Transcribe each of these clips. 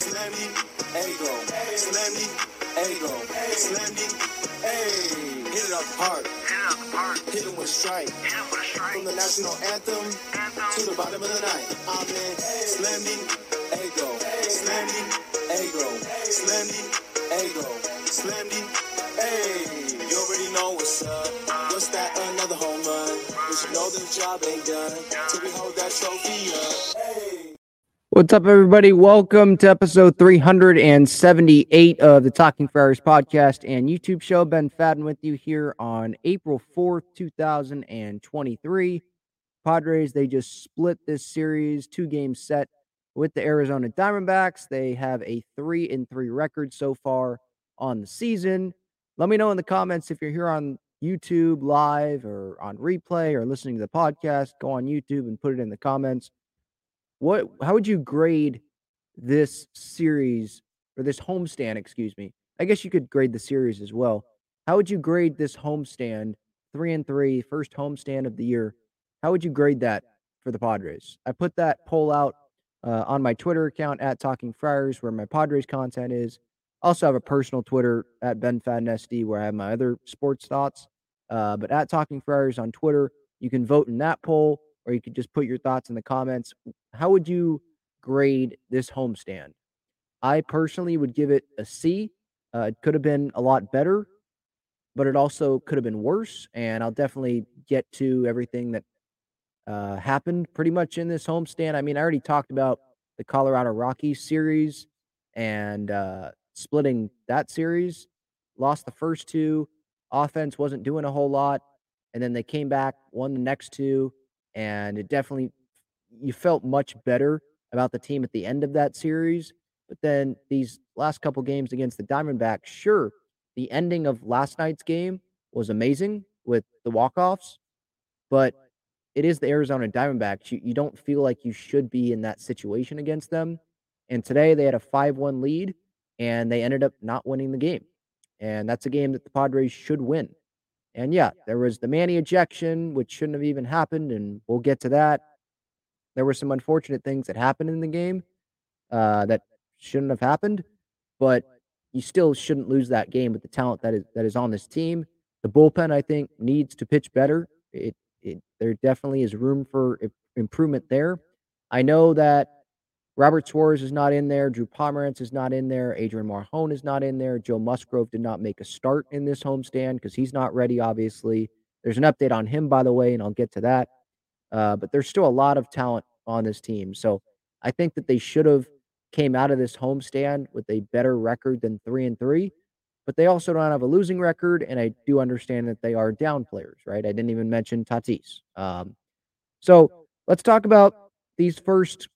Slammy, ego, slammy, ego, slammy, hey. Hit it up hard, hit it with strike. From the national anthem to the bottom of the night. Amen. Slammy, ego, slammy, ego, slammy, ego, slammy, hey. You already know what's up. What's that? Another home run. But you know the job ain't done till we hold that trophy up. Hey. What's up, everybody? Welcome to episode 378 of the Talking Friars podcast and YouTube show. Ben Fadden with you here on April 4th, 2023. Padres, they just split this series, two game set with the Arizona Diamondbacks. They have a three and three record so far on the season. Let me know in the comments if you're here on YouTube live or on replay or listening to the podcast. Go on YouTube and put it in the comments what how would you grade this series or this homestand, excuse me? I guess you could grade the series as well. How would you grade this homestand, three and three, first homestand of the year? How would you grade that for the Padres? I put that poll out uh, on my Twitter account at Talking Friars, where my Padres content is. Also have a personal Twitter at Ben SD, where I have my other sports thoughts. Uh, but at Talking Friars on Twitter, you can vote in that poll or you could just put your thoughts in the comments. How would you grade this homestand? I personally would give it a C. Uh, it could have been a lot better, but it also could have been worse. And I'll definitely get to everything that uh, happened pretty much in this homestand. I mean, I already talked about the Colorado Rockies series and uh, splitting that series. Lost the first two. Offense wasn't doing a whole lot. And then they came back, won the next two and it definitely you felt much better about the team at the end of that series. But then these last couple games against the Diamondbacks, sure, the ending of last night's game was amazing with the walk-offs, but it is the Arizona Diamondbacks. You, you don't feel like you should be in that situation against them. And today they had a 5 1 lead and they ended up not winning the game. And that's a game that the Padres should win. And yeah, there was the Manny ejection, which shouldn't have even happened, and we'll get to that. There were some unfortunate things that happened in the game uh, that shouldn't have happened, but you still shouldn't lose that game with the talent that is that is on this team. The bullpen, I think, needs to pitch better. It, it there definitely is room for improvement there. I know that Robert Suarez is not in there. Drew Pomeranz is not in there. Adrian Morejon is not in there. Joe Musgrove did not make a start in this homestand because he's not ready, obviously. There's an update on him, by the way, and I'll get to that. Uh, but there's still a lot of talent on this team. So I think that they should have came out of this homestand with a better record than three and three. But they also don't have a losing record, and I do understand that they are down players, right? I didn't even mention Tatis. Um, so let's talk about these first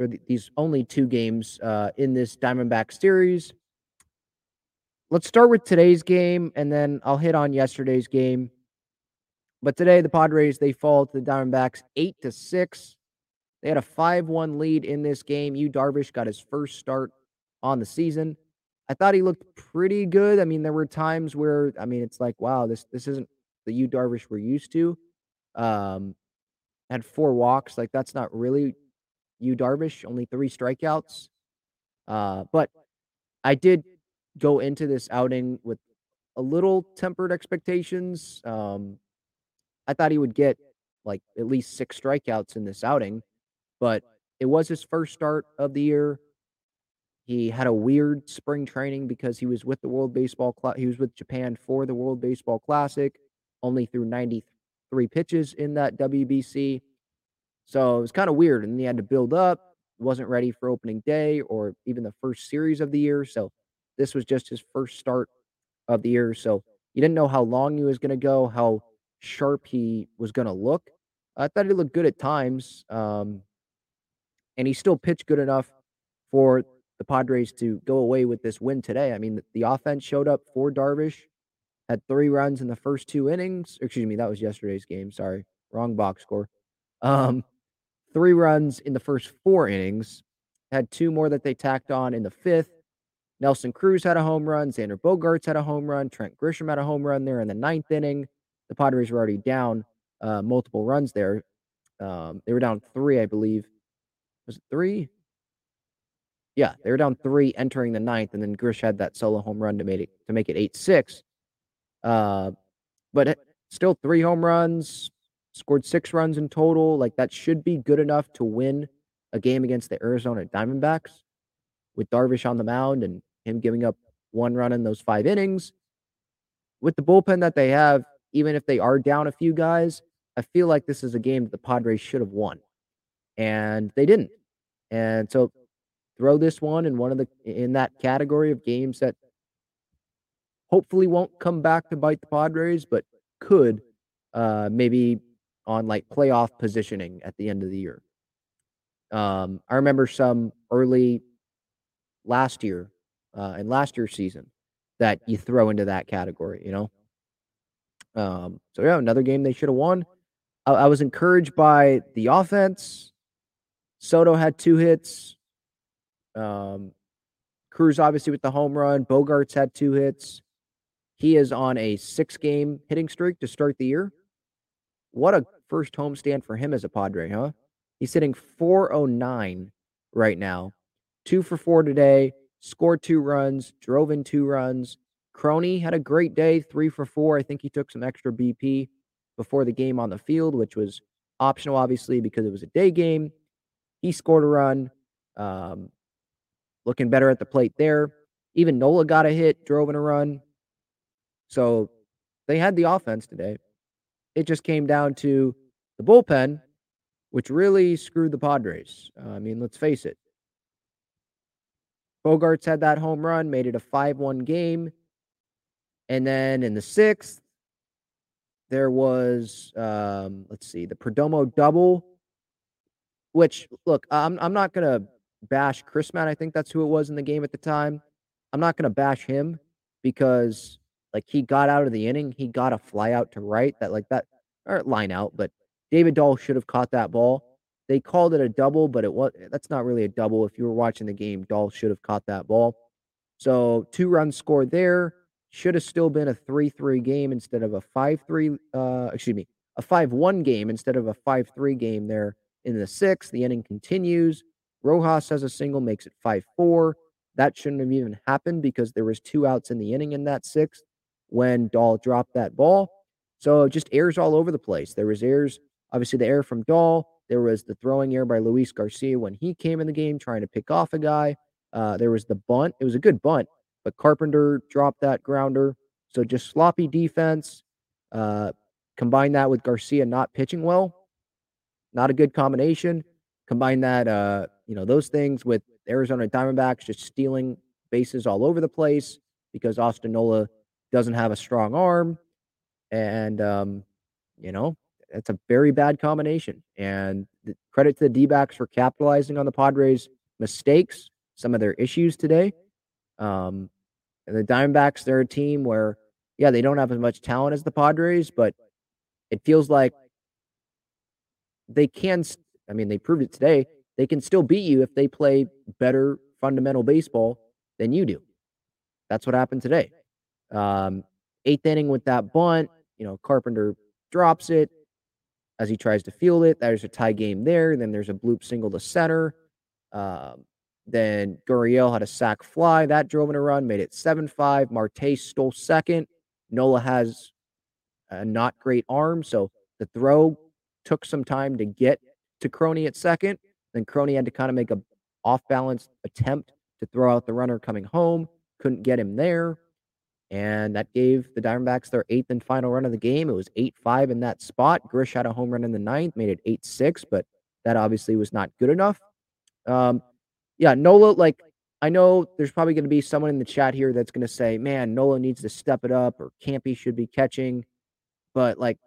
or these only two games uh, in this Diamondback series. Let's start with today's game, and then I'll hit on yesterday's game. But today, the Padres they fall to the Diamondbacks eight to six. They had a five-one lead in this game. Yu Darvish got his first start on the season. I thought he looked pretty good. I mean, there were times where I mean, it's like, wow, this this isn't the Yu Darvish we're used to. Um, had four walks, like that's not really Yu Darvish. Only three strikeouts. Uh, but I did go into this outing with a little tempered expectations. Um, I thought he would get like at least six strikeouts in this outing, but it was his first start of the year. He had a weird spring training because he was with the World Baseball Cla- he was with Japan for the World Baseball Classic, only threw 93 pitches in that WBC. So it was kind of weird and he had to build up, wasn't ready for opening day or even the first series of the year. So this was just his first start of the year. So you didn't know how long he was going to go, how sharp he was going to look. I thought he looked good at times. Um, and he still pitched good enough for the Padres to go away with this win today. I mean, the, offense showed up for Darvish, had three runs in the first two innings. Excuse me, that was yesterday's game. Sorry, wrong box score. Um, three runs in the first four innings, had two more that they tacked on in the fifth. Nelson Cruz had a home run. Xander Bogaerts had a home run. Trent Grisham had a home run there in the ninth inning. The Padres were already down uh, multiple runs there. Um, they were down three, I believe. Was it three? Yeah, they were down three entering the ninth, and then Grish had that solo home run to make it to make it eight six. Uh, but still three home runs, scored six runs in total. Like that should be good enough to win a game against the Arizona Diamondbacks with Darvish on the mound and him giving up one run in those five innings. With the bullpen that they have, even if they are down a few guys, I feel like this is a game that the Padres should have won. And they didn't. And so throw this one in one of the in that category of games that hopefully won't come back to bite the Padres, but could uh maybe on like playoff positioning at the end of the year. Um, I remember some early last year uh, and last year's season that you throw into that category, you know? Um, so, yeah, another game they should have won. I, I was encouraged by the offense. Soto had two hits. Um, Cruz, obviously, with the home run. Bogaerts had two hits. He is on a six game hitting streak to start the year. What a first homestand for him as a Padre, huh? He's hitting 409 right now. Two for four today, scored two runs, drove in two runs. Crony had a great day, three for four. I think he took some extra BP before the game on the field, which was optional, obviously, because it was a day game. He scored a run, um, looking better at the plate there. Even Nola got a hit, drove in a run. So they had the offense today. It just came down to the bullpen, which really screwed the Padres. Uh, I mean, let's face it. Bogaerts had that home run, made it a 5 1 game. And then in the sixth, there was, um, let's see, the Perdomo double, which, look, I'm, I'm not going to bash Crismatt. I think that's who it was in the game at the time. I'm not going to bash him because, like, he got out of the inning. He got a fly out to right that, like, that, or line out, but David Dahl should have caught that ball. They called it a double, but it was that's not really a double. If you were watching the game, Dahl should have caught that ball. So two runs scored there. Should have still been a 3-3 game instead of a 5-3 uh excuse me, a 5-1 game instead of a 5-3 game there in the sixth. The inning continues. Rojas has a single, makes it 5-4. That shouldn't have even happened because there was two outs in the inning in that sixth when Dahl dropped that ball. So just errors all over the place. There was errors, obviously the error from Dahl, there was the throwing error by Luis Garcia when he came in the game trying to pick off a guy. Uh, there was the bunt. It was a good bunt, but Carpenter dropped that grounder. So just sloppy defense. Uh, combine that with Garcia not pitching well. Not a good combination. Combine that, uh, you know, those things with Arizona Diamondbacks just stealing bases all over the place because Austin Nola doesn't have a strong arm. And, um, you know, it's a very bad combination. And credit to the D backs for capitalizing on the Padres' mistakes, some of their issues today. Um, and the Diamondbacks, they're a team where, yeah, they don't have as much talent as the Padres, but it feels like they can. I mean, they proved it today. They can still beat you if they play better fundamental baseball than you do. That's what happened today. Um, eighth inning with that bunt, you know, Carpenter drops it as he tries to field it. There's a tie game there. Then there's a bloop single to center. Um, then Gurriel had a sac fly that drove in a run, made it 7 5. Marte stole second. Nola has a not great arm. So the throw took some time to get to Crony at second. Then Crony had to kind of make a off balance attempt to throw out the runner coming home. Couldn't get him there. And that gave the Diamondbacks their eighth and final run of the game. It was 8 5 in that spot. Grish had a home run in the ninth, made it 8 6, but that obviously was not good enough. Um, yeah, Nola, like, I know there's probably going to be someone in the chat here that's going to say, man, Nola needs to step it up or Campy should be catching. But, like,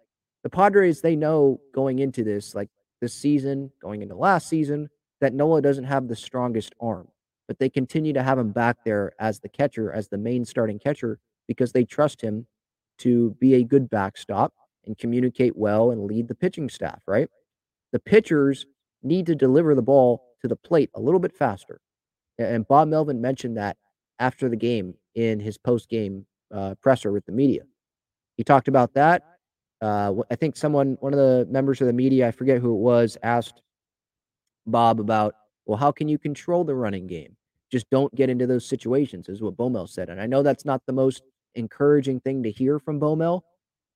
the Padres, they know going into this, like this season, going into last season, that Nola doesn't have the strongest arm. But they continue to have him back there as the catcher, as the main starting catcher, because they trust him to be a good backstop and communicate well and lead the pitching staff, right? The pitchers need to deliver the ball to the plate a little bit faster. And Bob Melvin mentioned that after the game in his post game uh, presser with the media. He talked about that. Uh, I think someone, one of the members of the media, I forget who it was, asked Bob about, well, how can you control the running game? Just don't get into those situations, is what Bomel said. And I know that's not the most encouraging thing to hear from Bomel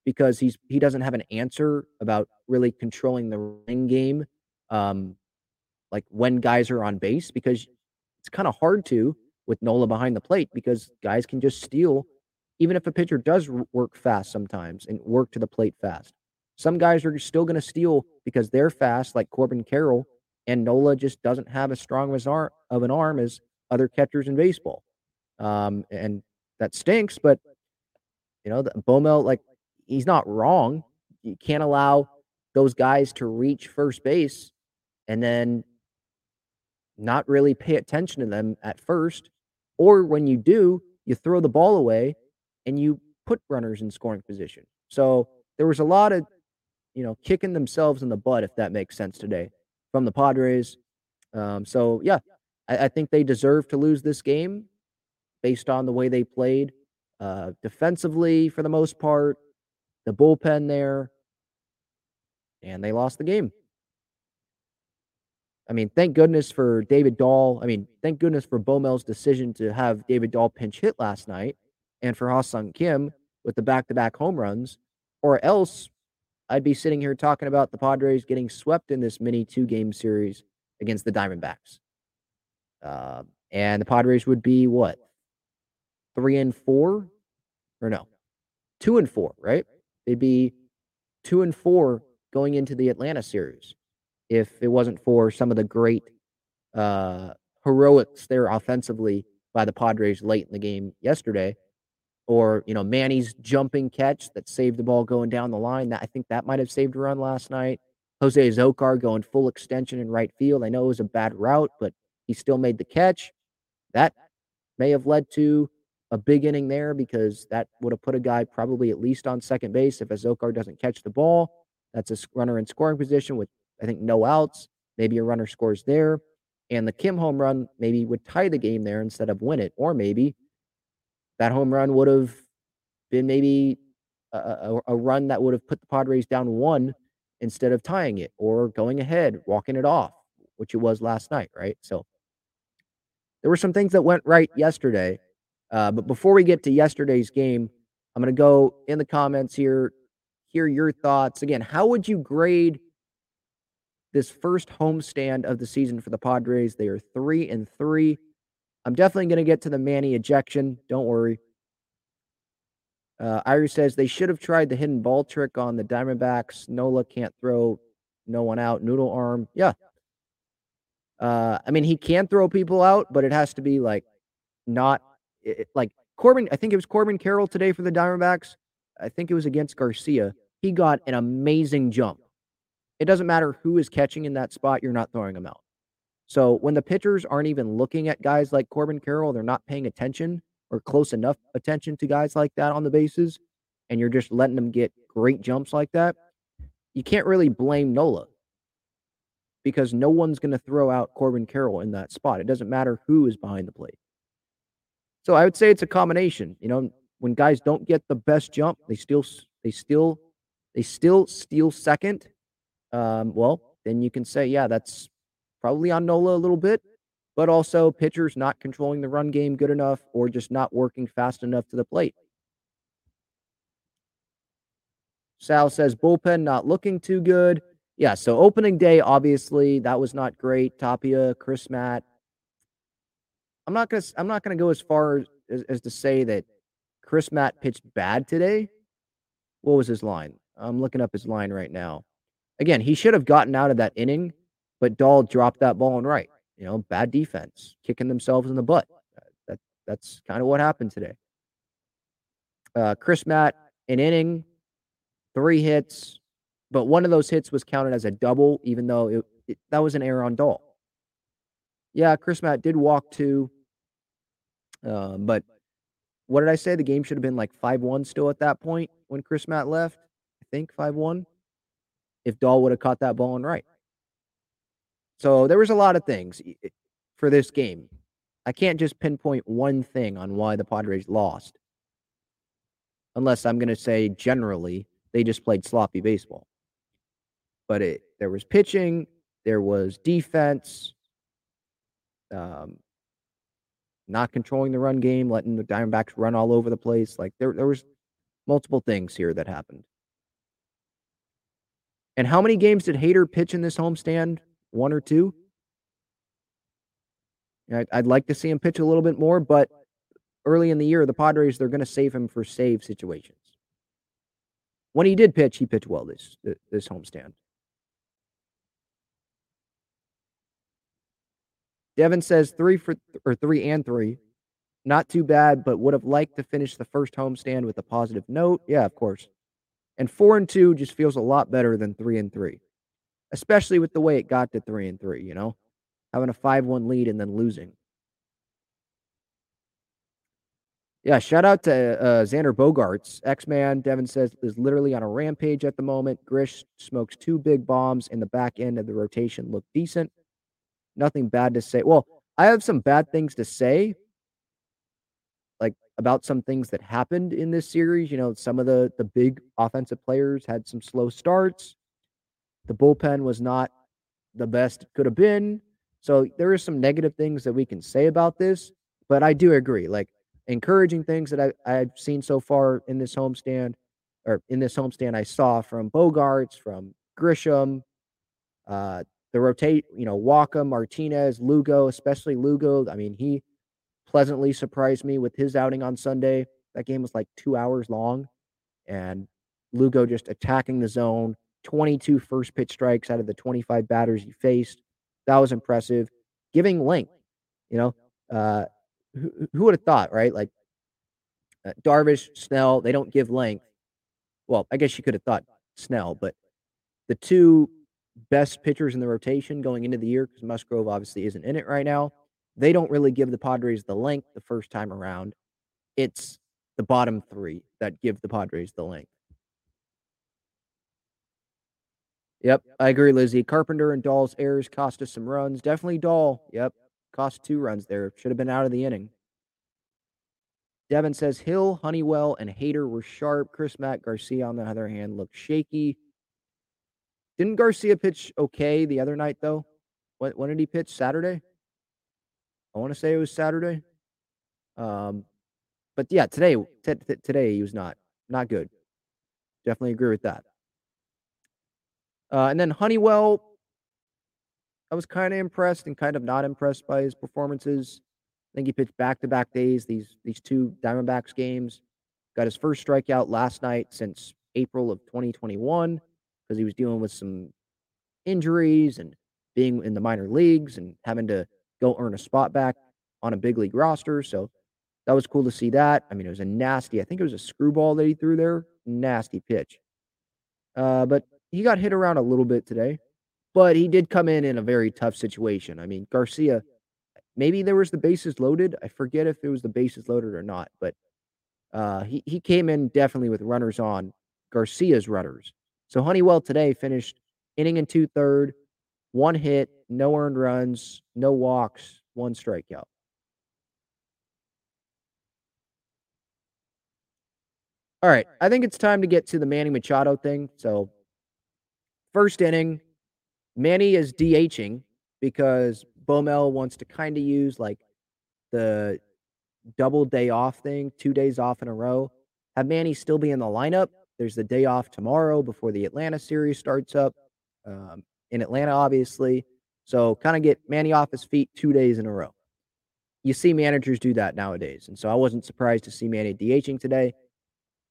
because he's he doesn't have an answer about really controlling the ring game, um, like when guys are on base, because it's kind of hard to with Nola behind the plate because guys can just steal, even if a pitcher does work fast sometimes and work to the plate fast. Some guys are still going to steal because they're fast, like Corbin Carroll, and Nola just doesn't have as strong of an arm as other catchers in baseball. Um, and that stinks, but you know, Bomel, like, he's not wrong. You can't allow those guys to reach first base and then not really pay attention to them at first. Or when you do, you throw the ball away and you put runners in scoring position. So there was a lot of, you know, kicking themselves in the butt, if that makes sense today, from the Padres. Um, so yeah, I, I think they deserve to lose this game based on the way they played uh, defensively for the most part, the bullpen there, and they lost the game. I mean, thank goodness for David Dahl. I mean, thank goodness for Bomel's decision to have David Dahl pinch hit last night and for Ha-Seong Kim with the back to back home runs, or else I'd be sitting here talking about the Padres getting swept in this mini two game series against the Diamondbacks. Uh, and the Padres would be what? Three and four, or no, two and four, right? They'd be two and four going into the Atlanta series if it wasn't for some of the great uh, heroics there offensively by the Padres late in the game yesterday. Or, you know, Manny's jumping catch that saved the ball going down the line. That I think that might have saved a run last night. Jose Azocar going full extension in right field. I know it was a bad route, but he still made the catch. That may have led to a big inning there because that would have put a guy probably at least on second base if Azocar doesn't catch the ball. That's a runner in scoring position with I think no outs. Maybe a runner scores there, and the Kim home run maybe would tie the game there instead of win it, or maybe that home run would have been maybe a, a, a run that would have put the Padres down one instead of tying it or going ahead, walking it off, which it was last night, right? So there were some things that went right yesterday uh, but before we get to yesterday's game, I'm going to go in the comments here, hear your thoughts. Again, how would you grade this first homestand of the season for the Padres? They are three and three. I'm definitely going to get to the Manny ejection. Don't worry. Uh, Iris says they should have tried the hidden ball trick on the Diamondbacks. Nola can't throw no one out. Noodle arm. Yeah. Uh, I mean, he can throw people out, but it has to be like not it, like Corbin, I think it was Corbin Carroll today for the Diamondbacks. I think it was against Garcia. He got an amazing jump. It doesn't matter who is catching in that spot, you're not throwing them out. So when the pitchers aren't even looking at guys like Corbin Carroll, they're not paying attention or close enough attention to guys like that on the bases, and you're just letting them get great jumps like that, you can't really blame Nola because no one's going to throw out Corbin Carroll in that spot. It doesn't matter who is behind the plate. So I would say it's a combination. You know, when guys don't get the best jump, they still they still they still steal second. Um, well, then you can say, yeah, that's probably on Nola a little bit, but also pitchers not controlling the run game good enough or just not working fast enough to the plate. Sal says bullpen not looking too good. Yeah, so opening day, obviously, that was not great. Tapia, Crismatt. I'm not gonna I'm not gonna go as far as, as to say that Crismatt pitched bad today. What was his line? I'm looking up his line right now. Again, he should have gotten out of that inning, but Dahl dropped that ball and right. You know, bad defense, kicking themselves in the butt. That that's kind of what happened today. Uh, Crismatt, an inning, three hits, but one of those hits was counted as a double, even though it, it, that was an error on Dahl. Yeah, Crismatt did walk two, uh, but what did I say? The game should have been like 5 1 still at that point when Crismatt left. I think 5 1. If Dahl would have caught that ball and right. So there was a lot of things for this game. I can't just pinpoint one thing on why the Padres lost. Unless I'm going to say generally they just played sloppy baseball. But it there was pitching, there was defense, um, not controlling the run game, letting the Diamondbacks run all over the place. Like there, there was multiple things here that happened. And how many games did Hader pitch in this homestand? One or two? I'd, I'd like to see him pitch a little bit more, but early in the year, the Padres they're going to save him for save situations. When he did pitch, he pitched well this this homestand. Devin says three for or three and three. Not too bad, but would have liked to finish the first homestand with a positive note. Yeah, of course. And four and two just feels a lot better than three and three, especially with the way it got to three and three, you know, having a 5 1 lead and then losing. Yeah, shout out to uh, Xander Bogaerts. X Man, Devin says, is literally on a rampage at the moment. Grish smokes two big bombs, and the back end of the rotation looked decent nothing bad to say. Well, I have some bad things to say, like about some things that happened in this series. You know, some of the the big offensive players had some slow starts. The bullpen was not the best it could have been. So there are some negative things that we can say about this, but I do agree. Like encouraging things that I, I've seen so far in this homestand, or in this homestand, I saw from Bogaerts, from Grisham, uh, the rotate, you know, Wacha, Martinez, Lugo, especially Lugo. I mean, he pleasantly surprised me with his outing on Sunday. That game was like two hours long, and Lugo just attacking the zone, 22 first pitch strikes out of the 25 batters he faced. That was impressive. Giving length, you know, uh, who, who would have thought, right? Like uh, Darvish, Snell, they don't give length. Well, I guess you could have thought Snell, but the two best pitchers in the rotation going into the year because Musgrove obviously isn't in it right now. They don't really give the Padres the length the first time around. It's the bottom three that give the Padres the length. Yep, I agree, Lizzie. Carpenter and Dahl's errors cost us some runs. Definitely Dahl. Yep, cost two runs there. Should have been out of the inning. Devin says Hill, Honeywell, and Hader were sharp. Crismatt Garcia, on the other hand, looked shaky. Didn't Garcia pitch okay the other night though? When, when did he pitch? Saturday. I want to say it was Saturday. Um, but yeah, today t- t- today he was not not good. Definitely agree with that. Uh, and then Honeywell, I was kind of impressed and kind of not impressed by his performances. I think he pitched back to back days these these two Diamondbacks games. Got his first strikeout last night since April of 2021 because he was dealing with some injuries and being in the minor leagues and having to go earn a spot back on a big league roster. So that was cool to see that. I mean, it was a nasty, I think it was a screwball that he threw there. Nasty pitch. Uh, but he got hit around a little bit today, but he did come in in a very tough situation. I mean, Garcia, maybe there was the bases loaded. I forget if it was the bases loaded or not, but uh, he, he came in definitely with runners on Garcia's runners. So Honeywell today finished inning and two third, one hit, no earned runs, no walks, one strikeout. All right. I think it's time to get to the Manny Machado thing. So, first inning, Manny is DHing because Bomel wants to kind of use like the double day off thing, two days off in a row. Have Manny still be in the lineup. There's the day off tomorrow before the Atlanta series starts up um, in Atlanta, obviously. So, kind of get Manny off his feet two days in a row. You see managers do that nowadays. And so I wasn't surprised to see Manny DHing today.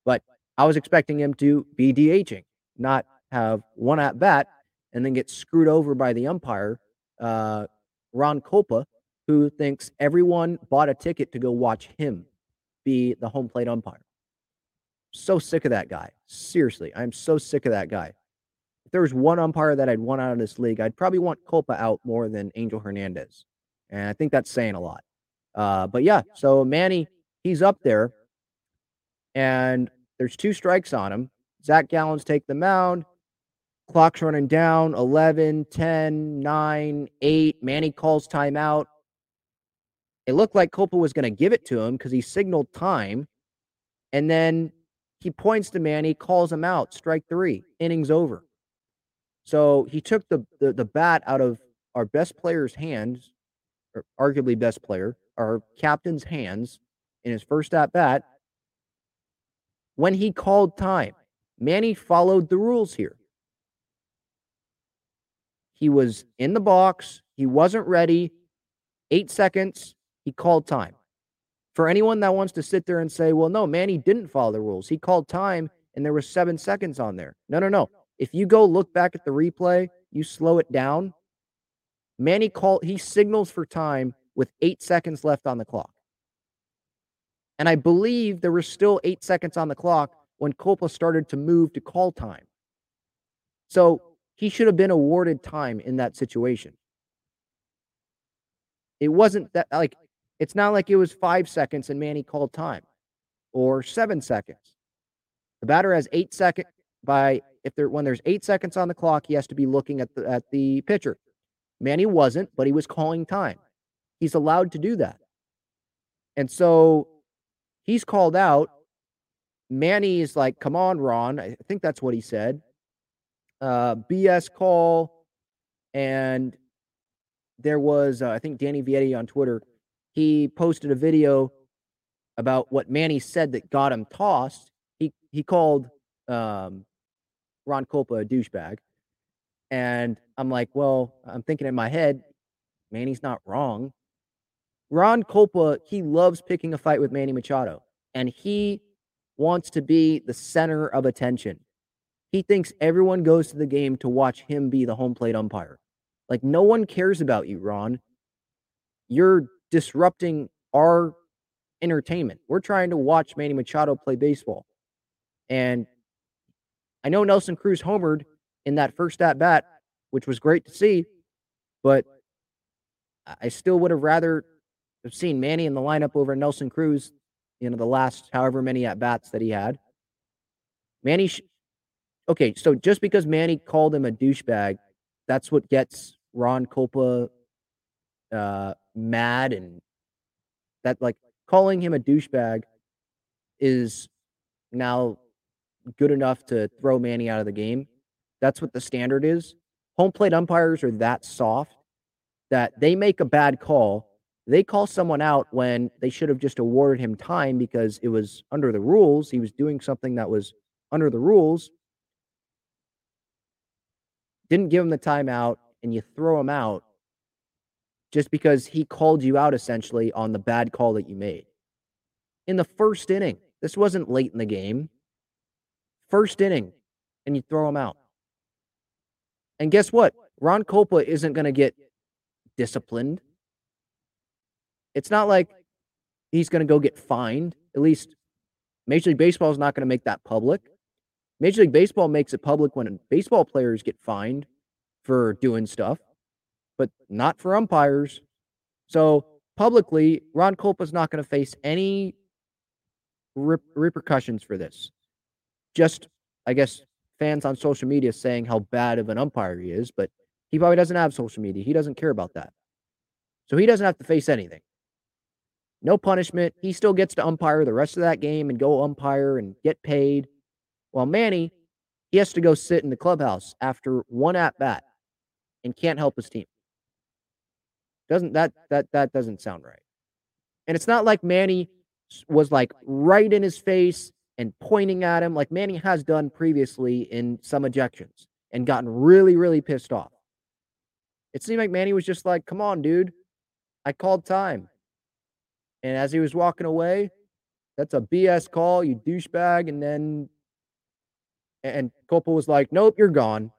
But I was expecting him to be DHing, not have one at bat and then get screwed over by the umpire, uh, Ron Kulpa, who thinks everyone bought a ticket to go watch him be the home plate umpire. So sick of that guy. Seriously, I'm so sick of that guy. If there was one umpire that I'd want out of this league, I'd probably want Kulpa out more than Angel Hernandez. And I think that's saying a lot. Uh, but yeah, so Manny, he's up there. And there's two strikes on him. Zac Gallen's take the mound. Clock's running down 11, 10, 9, 8. Manny calls timeout. It looked like Kulpa was going to give it to him because he signaled time. And then he points to Manny, calls him out. Strike three. Innings over. So he took the, the, the bat out of our best player's hands, or arguably best player, our captain's hands in his first at bat when he called time. Manny followed the rules here. He was in the box. He wasn't ready. Eight seconds. He called time. For anyone that wants to sit there and say, well, no, Manny didn't follow the rules. He called time and there was seven seconds on there. No, no, no. If you go look back at the replay, you slow it down. Manny called, he signals for time with eight seconds left on the clock. And I believe there were still eight seconds on the clock when Kulpa started to move to call time. So he should have been awarded time in that situation. It wasn't that like it's not like it was five seconds and Manny called time or seven seconds. The batter has eight seconds by if there when there's eight seconds on the clock, he has to be looking at the at the pitcher. Manny wasn't, but he was calling time. He's allowed to do that. And so he's called out. Manny is like, come on, Ron. I think that's what he said. Uh, BS call. And there was, uh, I think, Danny Vietti on Twitter. He posted a video about what Manny said that got him tossed. He he called um, Ron Kulpa a douchebag. And I'm like, well, I'm thinking in my head, Manny's not wrong. Ron Kulpa, he loves picking a fight with Manny Machado and he wants to be the center of attention. He thinks everyone goes to the game to watch him be the home plate umpire. Like, no one cares about you, Ron. You're disrupting our entertainment. We're trying to watch Manny Machado play baseball. And I know Nelson Cruz homered in that first at bat, which was great to see, but I still would have rather have seen Manny in the lineup over Nelson Cruz you know, the last however many at bats that he had. Manny, sh- okay, so just because Manny called him a douchebag, that's what gets Ron Kulpa uh, mad and that like calling him a douchebag is now good enough to throw Manny out of the game. That's what the standard is. Home plate umpires are that soft that they make a bad call they call someone out when they should have just awarded him time because it was under the rules. He was doing something that was under the rules. Didn't give him the timeout, and you throw him out just because he called you out essentially on the bad call that you made. In the first inning, this wasn't late in the game. First inning, and you throw him out. And guess what? Ron Kulpa isn't going to get disciplined it's not like he's going to go get fined. At least Major League Baseball is not going to make that public. Major League Baseball makes it public when baseball players get fined for doing stuff, but not for umpires. So publicly, Ron Kulpa is not going to face any re- repercussions for this. Just, I guess, fans on social media saying how bad of an umpire he is, but he probably doesn't have social media. He doesn't care about that. So he doesn't have to face anything. no punishment. He still gets to umpire the rest of that game and go umpire and get paid. While Manny, he has to go sit in the clubhouse after one at bat and can't help his team. Doesn't that that that doesn't sound right? And it's not like Manny was like right in his face and pointing at him like Manny has done previously in some ejections and gotten really really pissed off. It seemed like Manny was just like, "Come on, dude. I called time." And as he was walking away, that's a BS call, you douchebag. And then, and Kulpa was like, nope, you're gone.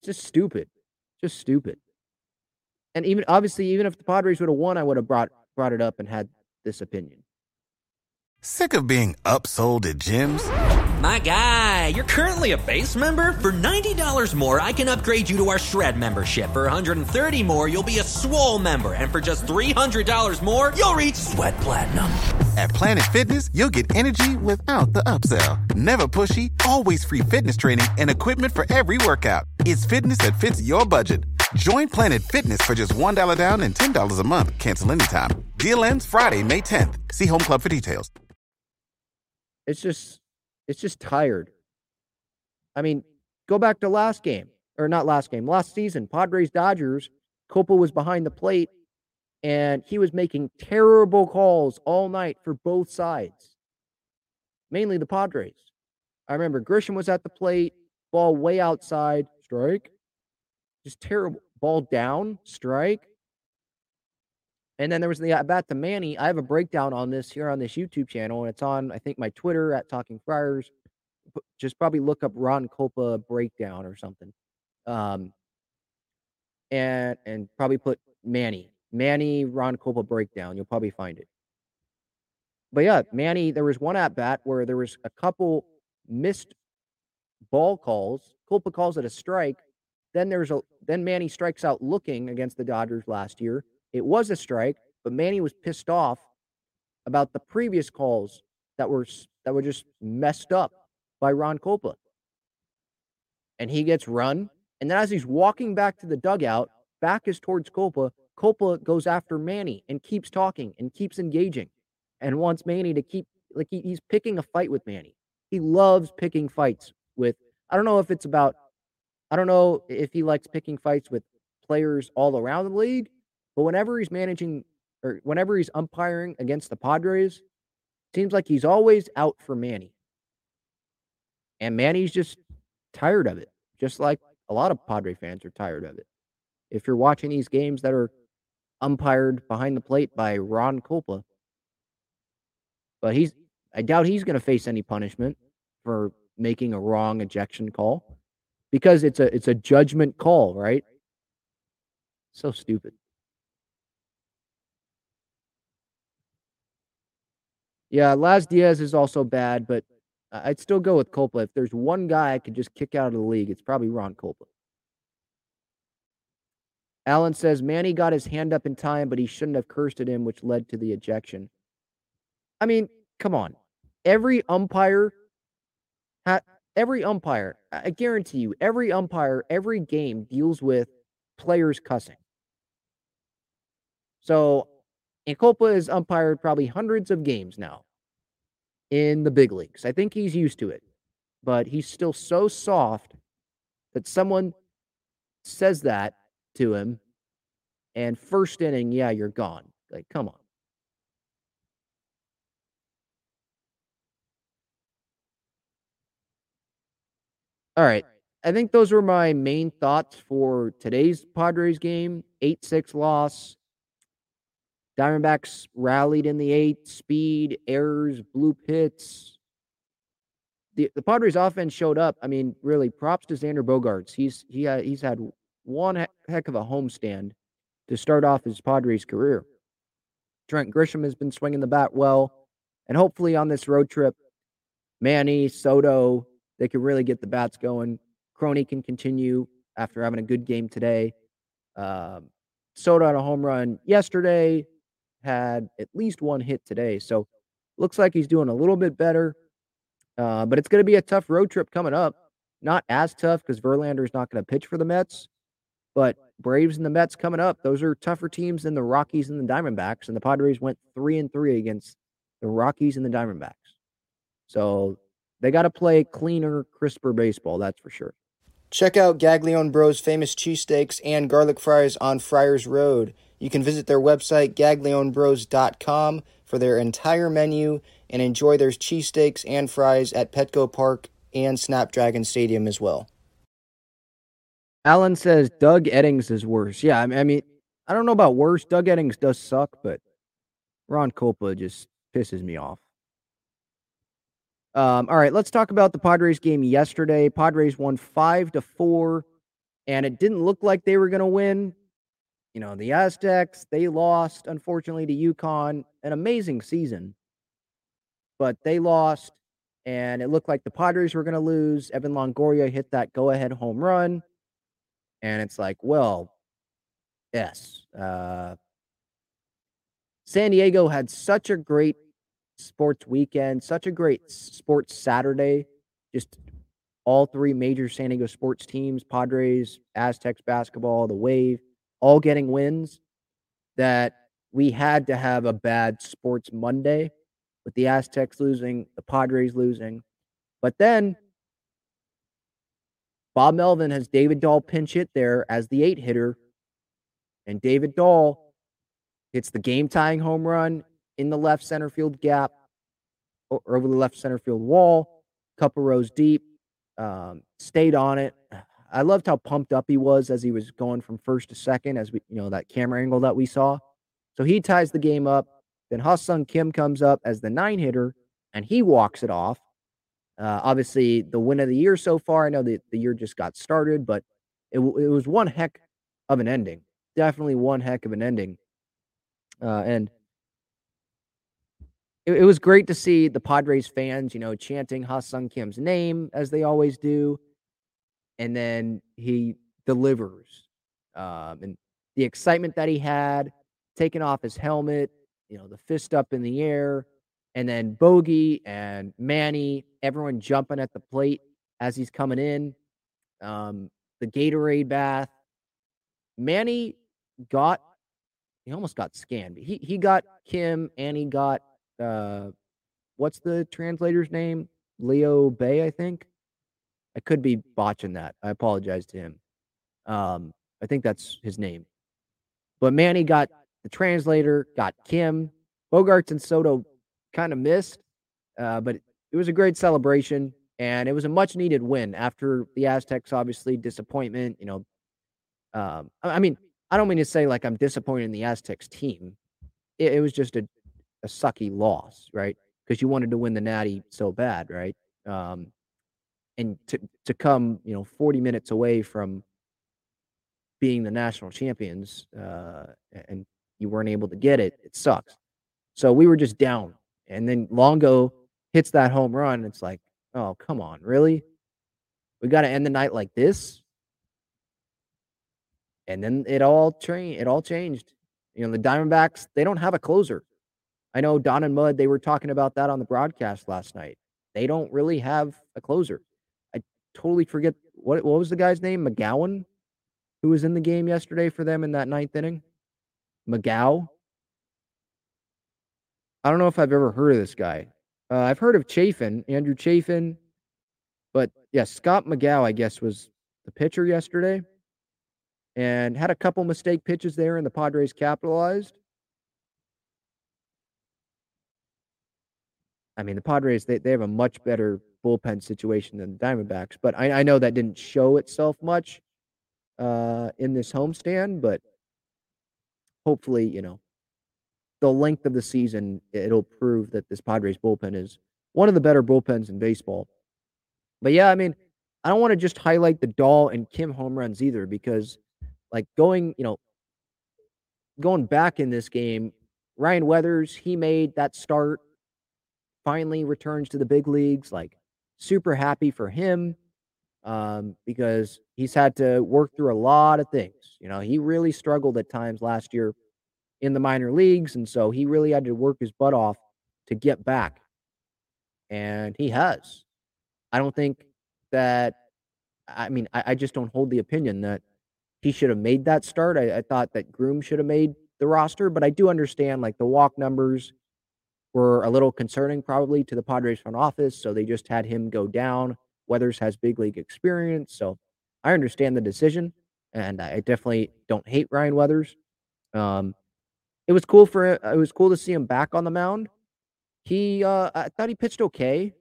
It's just stupid. Just stupid. And even obviously, even if the Padres would have won, I would have brought brought it up and had this opinion. Sick of being upsold at gyms? My guy, you're currently a base member. For $90 more, I can upgrade you to our Shred membership. For 130 more, you'll be a Swole member. And for just $300 more, you'll reach Sweat Platinum. At Planet Fitness, you'll get energy without the upsell. Never pushy, always free fitness training and equipment for every workout. It's fitness that fits your budget. Join Planet Fitness for just $1 down and $10 a month. Cancel anytime. Deal ends Friday, May 10th. See Home Club for details. It's just it's just tired. I mean, go back to last game or not last game, last season, Padres Dodgers. Kulpa was behind the plate and he was making terrible calls all night for both sides, mainly the Padres. I remember Grisham was at the plate, ball way outside, strike, just terrible. Ball down, strike. And then there was the at bat to Manny. I have a breakdown on this here on this YouTube channel, and it's on, I think, my Twitter at Talking Friars. Just probably look up Ron Kulpa breakdown or something. Um, and and probably put Manny. Manny Ron Kulpa breakdown. You'll probably find it. But yeah, Manny, there was one at bat where there was a couple missed ball calls. Kulpa calls it a strike. Then there's a then Manny strikes out looking against the Dodgers last year. It was a strike, but Manny was pissed off about the previous calls that were that were just messed up by Ron Kulpa. And he gets run. And then as he's walking back to the dugout, back is towards Kulpa. Kulpa goes after Manny and keeps talking and keeps engaging and wants Manny to keep like he, he's picking a fight with Manny. He loves picking fights with I don't know if it's about I don't know if he likes picking fights with players all around the league but whenever he's managing or whenever he's umpiring against the Padres, seems like he's always out for Manny. And Manny's just tired of it, just like a lot of Padre fans are tired of it. If you're watching these games that are umpired behind the plate by Ron Kulpa, but he's I doubt he's going to face any punishment for making a wrong ejection call because it's a it's a judgment call, right? So stupid. Yeah, Laz Diaz is also bad, but I'd still go with Kulpa. If there's one guy I could just kick out of the league, it's probably Ron Kulpa. Allen says Manny got his hand up in time, but he shouldn't have cursed at him, which led to the ejection. I mean, come on. Every umpire, ha- every umpire, I guarantee you, every umpire, every game deals with players cussing. So Kulpa has umpired probably hundreds of games now in the big leagues. I think he's used to it, but he's still so soft that someone says that to him, and first inning, yeah, you're gone. Like, come on. All right. I think those were my main thoughts for today's Padres game. 8 6 loss. Diamondbacks rallied in the eighth, speed, errors, blue pits. The, the Padres offense showed up. I mean, really, props to Xander Bogaerts. He's he uh, he's had one heck of a homestand to start off his Padres career. Trent Grisham has been swinging the bat well, and hopefully on this road trip, Manny Soto they can really get the bats going. Crony can continue after having a good game today. Um, Soto had a home run yesterday had at least one hit today. So looks like he's doing a little bit better. Uh, but it's going to be a tough road trip coming up. Not as tough because Verlander is not going to pitch for the Mets, but Braves and the Mets coming up. Those are tougher teams than the Rockies and the Diamondbacks. And the Padres went three and three against the Rockies and the Diamondbacks. So they got to play cleaner, crisper baseball. That's for sure. Check out Gaglione Bros' famous cheesesteaks and garlic fries on Friars Road. You can visit their website, gaglionebros.com, for their entire menu and enjoy their cheesesteaks and fries at Petco Park and Snapdragon Stadium as well. Alan says Doug Eddings is worse. Yeah, I mean, I don't know about worse. Doug Eddings does suck, but Ron Kulpa just pisses me off. Um, all right, let's talk about the Padres game yesterday. Padres won five to four, and it didn't look like they were going to win. You know, the Aztecs they lost unfortunately to UConn, an amazing season, but they lost, and it looked like the Padres were going to lose. Evan Longoria hit that go-ahead home run, and it's like, well, yes, uh, San Diego had such a great sports weekend, such a great sports Saturday. Just all three major San Diego sports teams, Padres, Aztecs basketball, the Wave, all getting wins that we had to have a bad sports Monday with the Aztecs losing, the Padres losing. But then Bob Melvin has David Dahl pinch hit there as the eight hitter. And David Dahl hits the game tying home run in the left center field gap or over the left center field wall, couple rows deep, um, stayed on it. I loved how pumped up he was as he was going from first to second, as we, you know, that camera angle that we saw. So he ties the game up. Then Ha-Seong Kim comes up as the nine hitter and he walks it off. Uh, obviously, the win of the year so far. I know that the year just got started, but it, it was one heck of an ending. Definitely one heck of an ending. Uh, and it, it was great to see the Padres fans, you know, chanting Ha-Seong Kim's name as they always do. And then he delivers. Um, and the excitement that he had, taking off his helmet, you know, the fist up in the air, and then Bogey and Manny, everyone jumping at the plate as he's coming in. Um, the Gatorade bath. Manny got, he almost got scanned. He he got Kim and he got uh, what's the translator's name? Leo Bay, I think. I could be botching that. I apologize to him. Um, I think that's his name. But Manny got the translator, got Kim. Bogaerts and Soto kind of missed, uh, but it was a great celebration and it was a much needed win after the Aztecs, obviously, disappointment. You know, um, I mean, I don't mean to say like I'm disappointed in the Aztecs team. It, it was just a a sucky loss, right? Because you wanted to win the Natty so bad, right? Um, and to to come, you know, 40 minutes away from being the national champions, uh, and you weren't able to get it, it sucks. So we were just down, and then Longo hits that home run. It's like, oh, come on, really? We got to end the night like this. And then it all train it all changed. You know, the Diamondbacks, they don't have a closer. I know Don and Mud, they were talking about that on the broadcast last night. They don't really have a closer. I totally forget what what was the guy's name? McGowan, who was in the game yesterday for them in that ninth inning. McGough. I don't know if I've ever heard of this guy. Uh, I've heard of Chafin, Andrew Chafin, but yeah, Scott McGough, I guess, was the pitcher yesterday, and had a couple mistake pitches there, and the Padres capitalized. I mean, the Padres they, they have a much better bullpen situation than the Diamondbacks, but I, I know that didn't show itself much uh, in this homestand. But hopefully, you know, the length of the season it'll prove that this Padres bullpen is one of the better bullpens in baseball. But yeah, I mean, I don't want to just highlight the Dahl and Kim home runs either, because like going, you know, going back in this game, Ryan Weathers he made that start finally returns to the big leagues. Like, super happy for him um, because he's had to work through a lot of things. You know, he really struggled at times last year in the minor leagues. And so he really had to work his butt off to get back. And he has. I don't think that, I mean, I, I just don't hold the opinion that he should have made that start. I, I thought that Groome should have made the roster, but I do understand like the walk numbers were a little concerning probably to the Padres front office. So they just had him go down. Weathers has big league experience. So I understand the decision. And I definitely don't hate Ryan Weathers. Um, it was cool for it was cool to see him back on the mound. He uh I thought he pitched okay.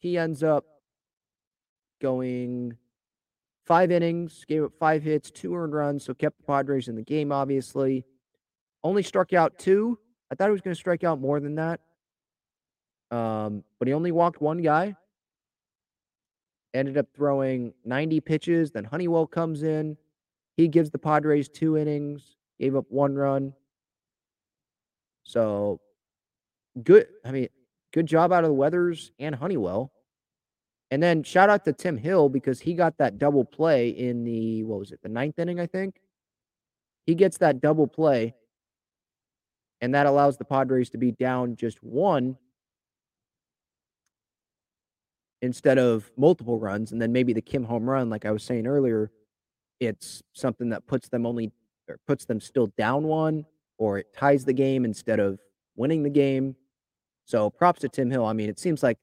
He ends up going five innings, gave up five hits, two earned runs, so kept the Padres in the game, obviously. Only struck out two. I thought he was going to strike out more than that. Um, but he only walked one guy. Ended up throwing 90 pitches. Then Honeywell comes in. He gives the Padres two innings, gave up one run. So good. I mean, good job out of the Weathers and Honeywell. And then shout out to Tim Hill because he got that double play in the what was it, the ninth inning, I think. He gets that double play, and that allows the Padres to be down just one instead of multiple runs. And then maybe the Kim home run, like I was saying earlier, it's something that puts them only or puts them still down one, or it ties the game instead of winning the game. So props to Tim Hill. I mean, it seems like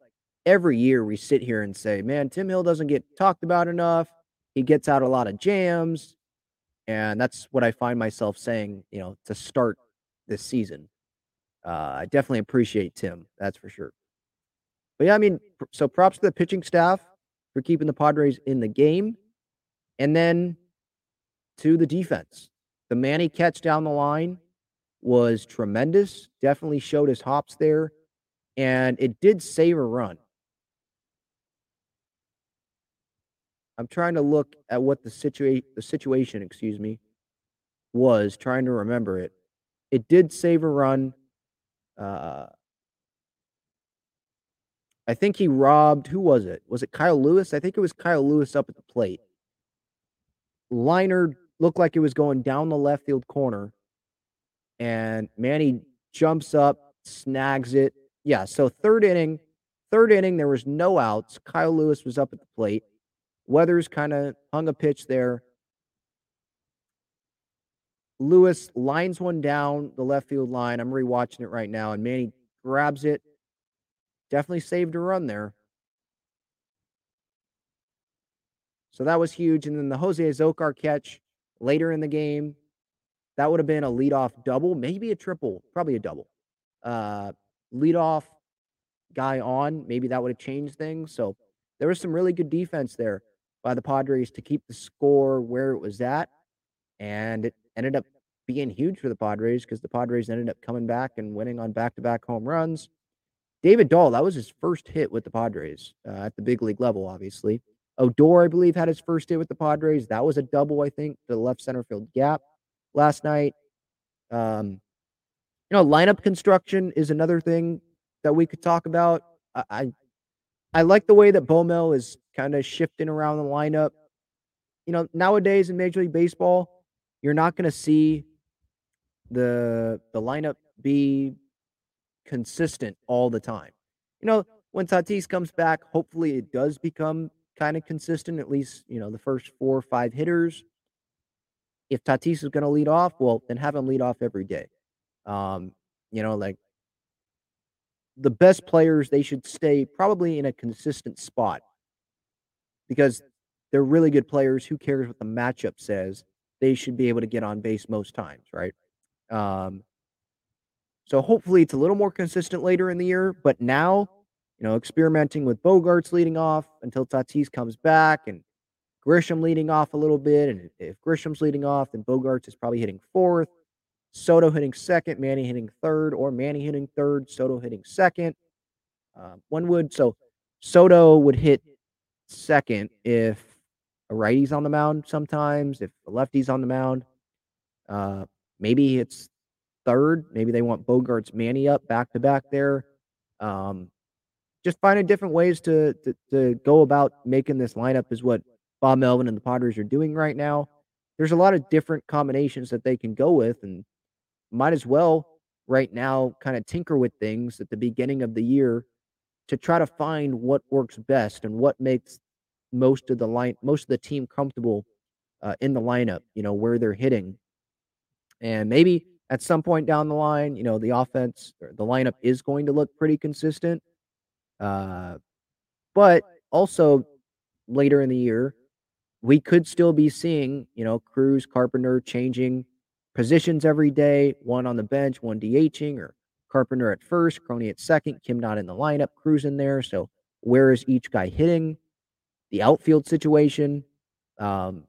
every year we sit here and say, man, Tim Hill doesn't get talked about enough. He gets out a lot of jams. And that's what I find myself saying, you know, to start this season. Uh, I definitely appreciate Tim. That's for sure. But yeah, I mean, so props to the pitching staff for keeping the Padres in the game. And then to the defense. The Manny catch down the line was tremendous. Definitely showed his hops there. And it did save a run. I'm trying to look at what the situation the situation, excuse me, was, trying to remember it. It did save a run. Uh I think he robbed who was it? Was it Kyle Lewis? I think it was Kyle Lewis up at the plate. Liner looked like it was going down the left field corner. And Manny jumps up, snags it. Yeah, so third inning, third inning, there was no outs. Kyle Lewis was up at the plate. Weathers kind of hung a pitch there. Lewis lines one down the left field line. I'm rewatching it right now, and Manny grabs it. Definitely saved a run there. So that was huge. And then the Jose Azocar catch later in the game, that would have been a leadoff double, maybe a triple, probably a double. Uh, leadoff guy on, maybe that would have changed things. So there was some really good defense there by the Padres to keep the score where it was at. And it ended up being huge for the Padres because the Padres ended up coming back and winning on back to back home runs. David Dahl, that was his first hit with the Padres uh, at the big league level, obviously. Odor, I believe, had his first hit with the Padres. That was a double, I think, to the left center field gap last night. Um, you know, lineup construction is another thing that we could talk about. I, I I like the way that Bomel is kind of shifting around the lineup. You know, nowadays in Major League Baseball, you're not going to see the the lineup be consistent all the time. You know, when Tatis comes back, hopefully it does become kind of consistent, at least, you know, the first four or five hitters. If Tatis is going to lead off, well, then have him lead off every day. Um, you know, like the best players, they should stay probably in a consistent spot because they're really good players. Who cares what the matchup says? They should be able to get on base most times, right? Um, so hopefully it's a little more consistent later in the year. But now, you know, experimenting with Bogaerts leading off until Tatis comes back and Grisham leading off a little bit. And if Grisham's leading off, then Bogaerts is probably hitting fourth. Soto hitting second, Manny hitting third, or Manny hitting third, Soto hitting second. Uh, one would so Soto would hit second if a righty's on the mound sometimes, if a lefty's on the mound. Uh, maybe it's third. Maybe they want Bogaerts Manny up back to back there. Um, just finding different ways to, to to go about making this lineup is what Bob Melvin and the Padres are doing right now. There's a lot of different combinations that they can go with, and might as well right now kind of tinker with things at the beginning of the year to try to find what works best and what makes most of the line most of the team comfortable uh, in the lineup, you know, where they're hitting. And maybe at some point down the line, you know, the offense the lineup is going to look pretty consistent. Uh, but also later in the year, we could still be seeing, you know, Cruz, Carpenter changing positions every day, one on the bench, one DHing, or Carpenter at first, Crony at second, Kim not in the lineup, Cruz in there. So where is each guy hitting? The outfield situation. Um,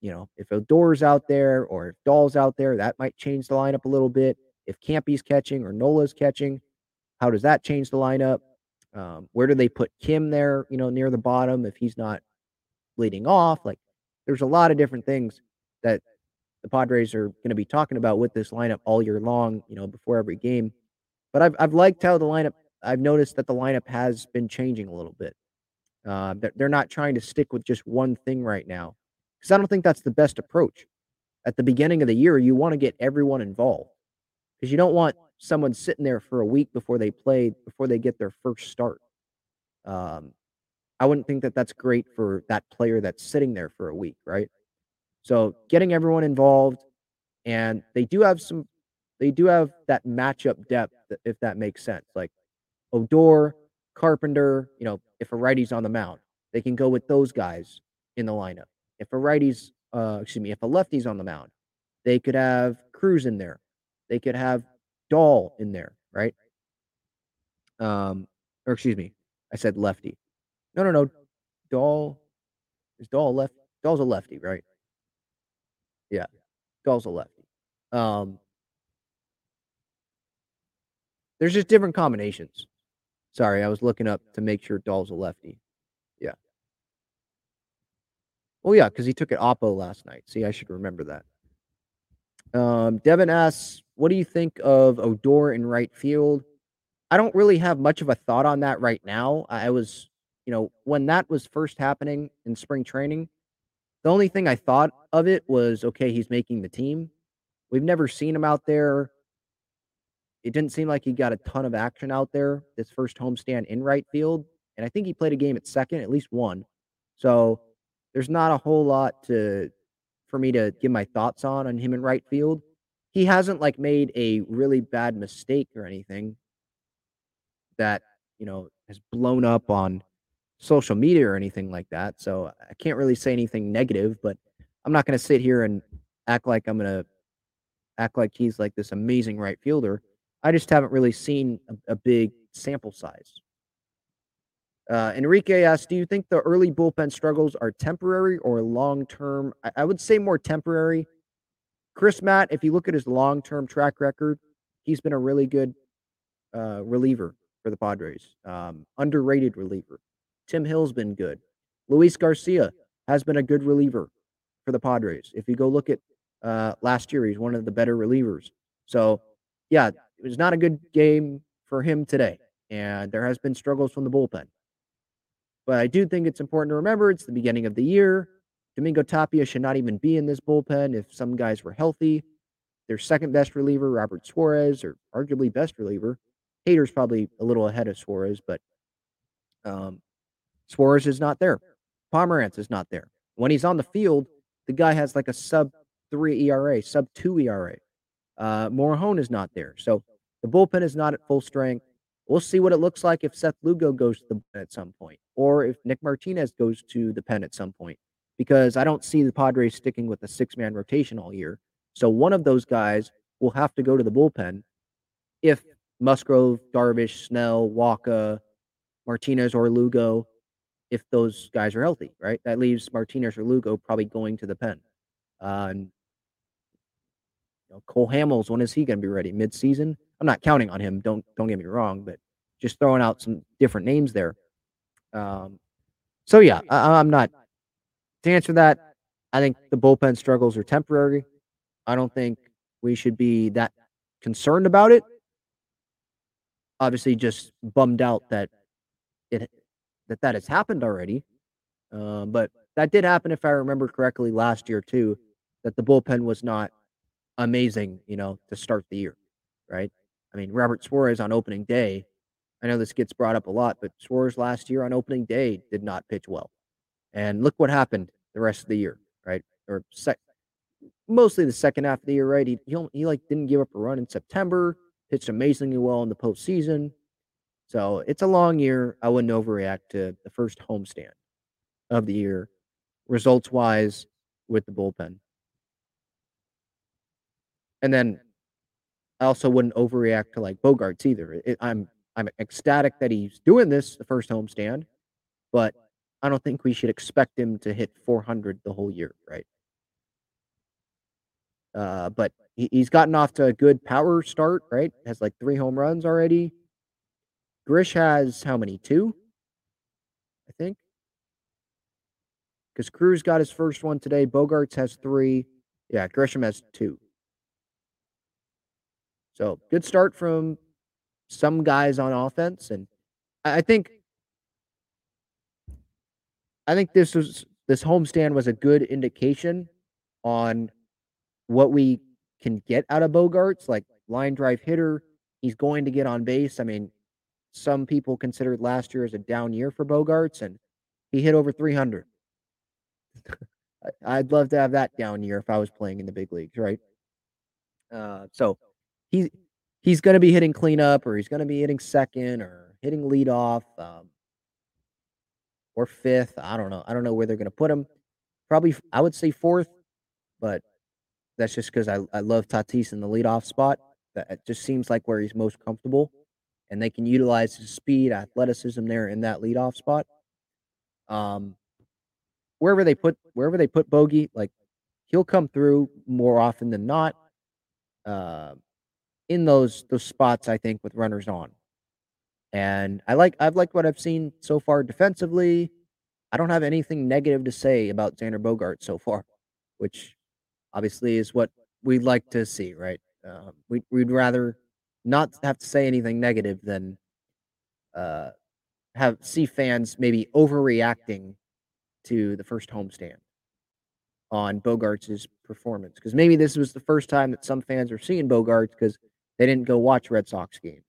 you know, if Odor's out there or if Dahl's out there, that might change the lineup a little bit. If Campy's catching or Nola's catching, how does that change the lineup? Um, where do they put Kim there, you know, near the bottom if he's not leading off? Like, there's a lot of different things that the Padres are going to be talking about with this lineup all year long, you know, before every game. But I've, I've liked how the lineup, I've noticed that the lineup has been changing a little bit. Uh, they're not trying to stick with just one thing right now because I don't think that's the best approach. At the beginning of the year, you want to get everyone involved because you don't want someone sitting there for a week before they play, before they get their first start. Um, I wouldn't think that that's great for that player that's sitting there for a week, right? So getting everyone involved, and they do have some, they do have that matchup depth, if that makes sense. Like Odor, Carpenter, you know, if a righty's on the mound, they can go with those guys in the lineup. If a righty's, uh, excuse me, if a lefty's on the mound, they could have Cruz in there. They could have Dahl in there, right? Um, or excuse me, I said lefty. No, no, no. Dahl is Dahl left. Dahl's a lefty, right? Yeah, Dahl's a lefty. Um, there's just different combinations. Sorry, I was looking up to make sure Dahl's a lefty. Yeah. Oh yeah, because he took it oppo last night. See, I should remember that. Um, Devin asks, "What do you think of Odor in right field?" I don't really have much of a thought on that right now. I was, you know, when that was first happening in spring training, the only thing I thought of it was, okay, he's making the team. We've never seen him out there. It didn't seem like he got a ton of action out there this first homestand in right field, and I think he played a game at second, at least one. So there's not a whole lot to for me to give my thoughts on on him in right field. He hasn't like made a really bad mistake or anything that, you know, has blown up on social media or anything like that. So I can't really say anything negative, but I'm not going to sit here and act like I'm going to act like he's like this amazing right fielder. I just haven't really seen a, a big sample size. Uh, Enrique asks, do you think the early bullpen struggles are temporary or long term? I, I, would say more temporary. Crismatt, if you look at his long term track record, he's been a really good uh, reliever for the Padres, um, underrated reliever. Tim Hill's been good. Luis Garcia has been a good reliever for the Padres. If you go look at uh, last year, he's one of the better relievers. So, yeah, it was not a good game for him today. And there has been struggles from the bullpen. But I do think it's important to remember it's the beginning of the year. Domingo Tapia should not even be in this bullpen if some guys were healthy. Their second best reliever, Robert Suarez, or arguably best reliever. Hader's probably a little ahead of Suarez, but um, Suarez is not there. Pomeranz is not there. When he's on the field, the guy has like a sub three ERA, sub two ERA. Uh, Morejon is not there. So the bullpen is not at full strength. We'll see what it looks like if Seth Lugo goes to the pen at some point, or if Nick Martinez goes to the pen at some point, because I don't see the Padres sticking with a six man rotation all year. So one of those guys will have to go to the bullpen if Musgrove, Darvish, Snell, Wacha, Martinez, or Lugo, if those guys are healthy, right? That leaves Martinez or Lugo probably going to the pen. Uh, and you know, Cole Hamels, when is he going to be ready? Mid season? I'm not counting on him. Don't don't get me wrong, but just throwing out some different names there. Um, so yeah, I, I'm not to answer that. I think the bullpen struggles are temporary. I don't think we should be that concerned about it. Obviously, just bummed out that it that that has happened already. Um, but that did happen, if I remember correctly, last year too. That the bullpen was not amazing, you know, to start the year, right? I mean, Robert Suarez on opening day, I know this gets brought up a lot, but Suarez last year on opening day did not pitch well. And look what happened the rest of the year, right? or sec, mostly the second half of the year, right? He, he, he like didn't give up a run in September, pitched amazingly well in the postseason. So it's a long year. I wouldn't overreact to the first homestand of the year, results wise, with the bullpen. And then I also wouldn't overreact to like Bogaerts either. It, I'm I'm ecstatic that he's doing this the first homestand, but I don't think we should expect him to hit 400 the whole year, right? Uh, but he, he's gotten off to a good power start, right? Has like three home runs already. Grish has how many? Two, I think. Because Cruz got his first one today. Bogaerts has three. Yeah, Grisham has two. So good start from some guys on offense, and I think I think this was this homestand was a good indication on what we can get out of Bogaerts, like line drive hitter. He's going to get on base. I mean, some people considered last year as a down year for Bogaerts, and he hit over 300. I'd love to have that down year if I was playing in the big leagues, right? Uh, so he he's going to be hitting cleanup, or he's going to be hitting second, or hitting leadoff, um, or fifth. I don't know. I don't know where they're going to put him. Probably, I would say fourth, but that's just because I, I love Tatis in the leadoff spot. That just seems like where he's most comfortable, and they can utilize his speed, athleticism there in that leadoff spot. Um, wherever they put wherever they put Bogey, like he'll come through more often than not. Uh, in those those spots, I think with runners on, and I like I've liked what I've seen so far defensively. I don't have anything negative to say about Xander Bogaerts so far, which obviously is what we'd like to see, right? Uh, we, we'd rather not have to say anything negative than uh, have see fans maybe overreacting to the first homestand on Bogaerts' performance. Because maybe this was the first time that some fans are seeing Bogaerts because they didn't go watch Red Sox games.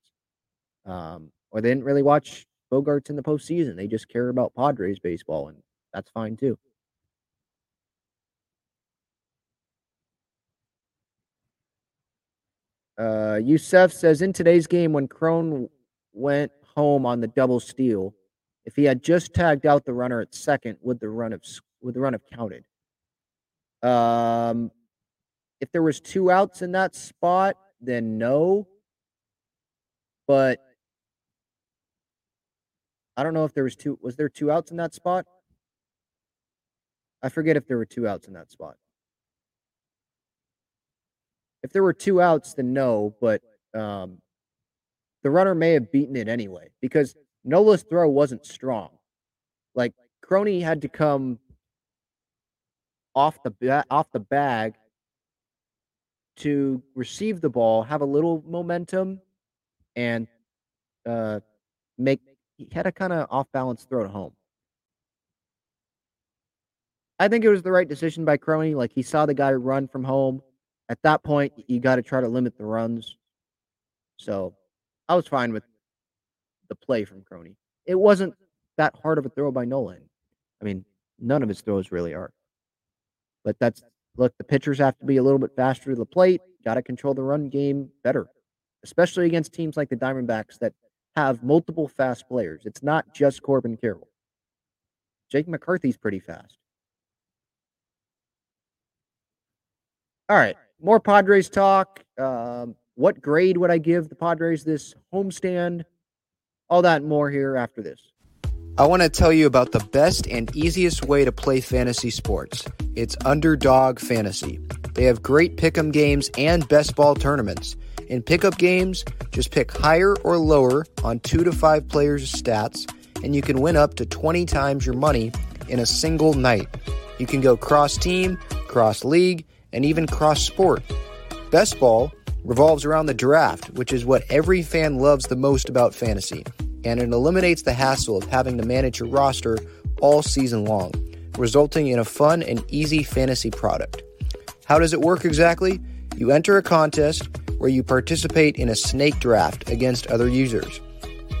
Um, or they didn't really watch Bogaerts in the postseason. They just care about Padres baseball, and that's fine too. Uh, Youssef says in today's game, when Cron went home on the double steal, if he had just tagged out the runner at second, would the run have would the run have counted? Um, if there was two outs in that spot, then no. But I don't know if there was two. Was there two outs in that spot? I forget if there were two outs in that spot. If there were two outs, then no, but um, the runner may have beaten it anyway because Nola's throw wasn't strong. Like Crony had to come off the ba- off the bag to receive the ball, have a little momentum, and uh, make. He had a kind of off balance throw to home. I think it was the right decision by Crony. Like he saw the guy run from home at that point, you got to try to limit the runs. So I was fine with the play from Crony. It wasn't that hard of a throw by Nolan. I mean, none of his throws really are. But that's look, the pitchers have to be a little bit faster to the plate. Got to control the run game better, especially against teams like the Diamondbacks that have multiple fast players. It's not just Corbin Carroll. Jake McCarthy's pretty fast. All right more Padres talk. Um, what grade would I give the Padres this homestand? All that and more here after this. I want to tell you about the best and easiest way to play fantasy sports. It's Underdog Fantasy. They have great pick'em games and best ball tournaments. In pick'em games, just pick higher or lower on two to five players' stats, and you can win up to 20 times your money in a single night. You can go cross team, cross league, and even cross sport. Best Ball revolves around the draft, which is what every fan loves the most about fantasy, and it eliminates the hassle of having to manage your roster all season long, resulting in a fun and easy fantasy product. How does it work exactly? You enter a contest where you participate in a snake draft against other users.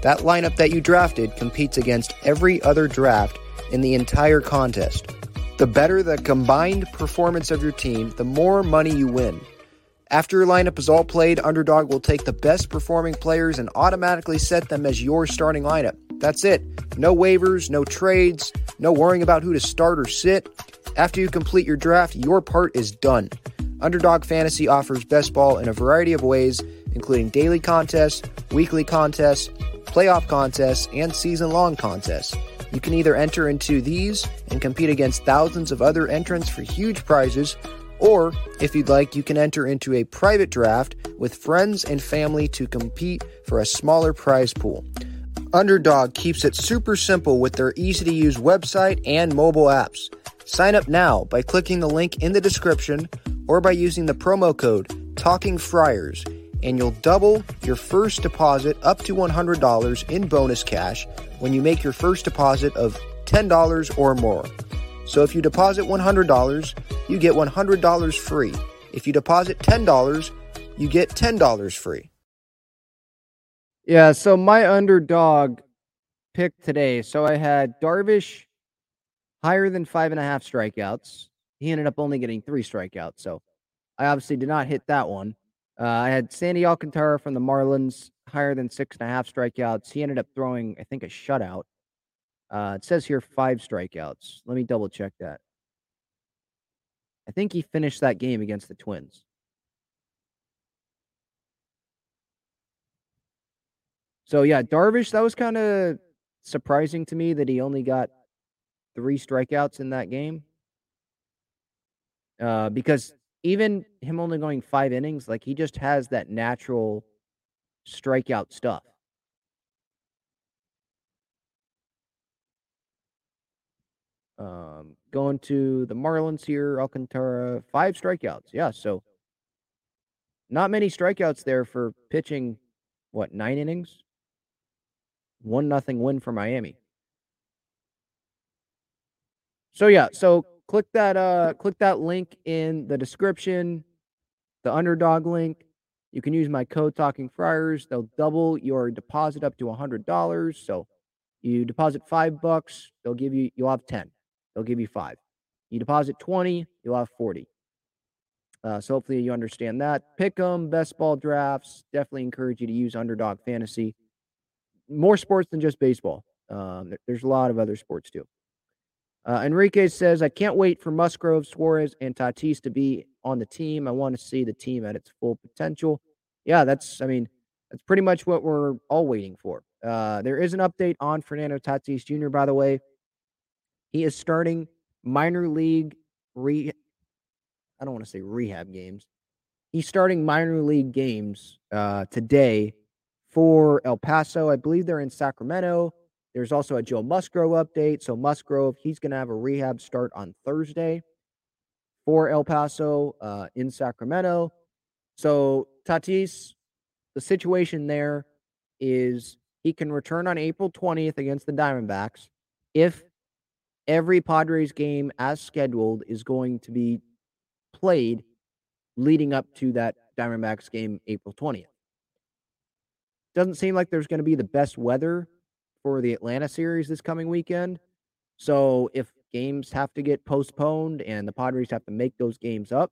That lineup that you drafted competes against every other draft in the entire contest. The better the combined performance of your team, the more money you win. After your lineup is all played, Underdog will take the best performing players and automatically set them as your starting lineup. That's it. No waivers, no trades, no worrying about who to start or sit. After you complete your draft, your part is done. Underdog Fantasy offers best ball in a variety of ways, including daily contests, weekly contests, playoff contests, and season long contests. You can either enter into these and compete against thousands of other entrants for huge prizes, or, if you'd like, you can enter into a private draft with friends and family to compete for a smaller prize pool. Underdog keeps it super simple with their easy to use website and mobile apps. Sign up now by clicking the link in the description or by using the promo code Talking Friars, and you'll double your first deposit up to $100 in bonus cash when you make your first deposit of $10 or more. So if you deposit $100, you get $100 free. If you deposit $10, you get $10 free. Yeah, so my underdog pick today. So I had Darvish higher than five and a half strikeouts. He ended up only getting three strikeouts. So I obviously did not hit that one. Uh, I had Sandy Alcantara from the Marlins higher than six and a half strikeouts. He ended up throwing, I think, a shutout. Uh, it says here five strikeouts. Let me double check that. I think he finished that game against the Twins. So yeah, Darvish, that was kind of surprising to me that he only got three strikeouts in that game. Uh, because even him only going five innings, like he just has that natural strikeout stuff. Um, going to the Marlins here, Alcantara, five strikeouts. Yeah, so not many strikeouts there for pitching. What nine innings? One nothing win for Miami. So yeah, so click that uh click that link in the description, the underdog link. You can use my code Talking Friars. They'll double your deposit up to a hundred dollars. So you deposit five bucks, they'll give you you'll have ten. They'll give you five. You deposit twenty, you'll have forty. Uh, so hopefully you understand that. Pick them, best ball drafts. Definitely encourage you to use Underdog Fantasy. More sports than just baseball. Um, there's a lot of other sports too. Uh, Enrique says, I can't wait for Musgrove, Suarez, and Tatis to be on the team. I want to see the team at its full potential. Yeah, that's, I mean, that's pretty much what we're all waiting for. Uh, there is an update on Fernando Tatis Jr., by the way. He is starting minor league re I don't want to say rehab games. He's starting minor league games uh, today for El Paso. I believe they're in Sacramento. There's also a Joe Musgrove update. So Musgrove, he's going to have a rehab start on Thursday for El Paso uh, in Sacramento. So Tatis, the situation there is he can return on April 20th against the Diamondbacks if every Padres game as scheduled is going to be played leading up to that Diamondbacks game April 20th. Doesn't seem like there's going to be the best weather for the Atlanta series this coming weekend. So if games have to get postponed and the Padres have to make those games up,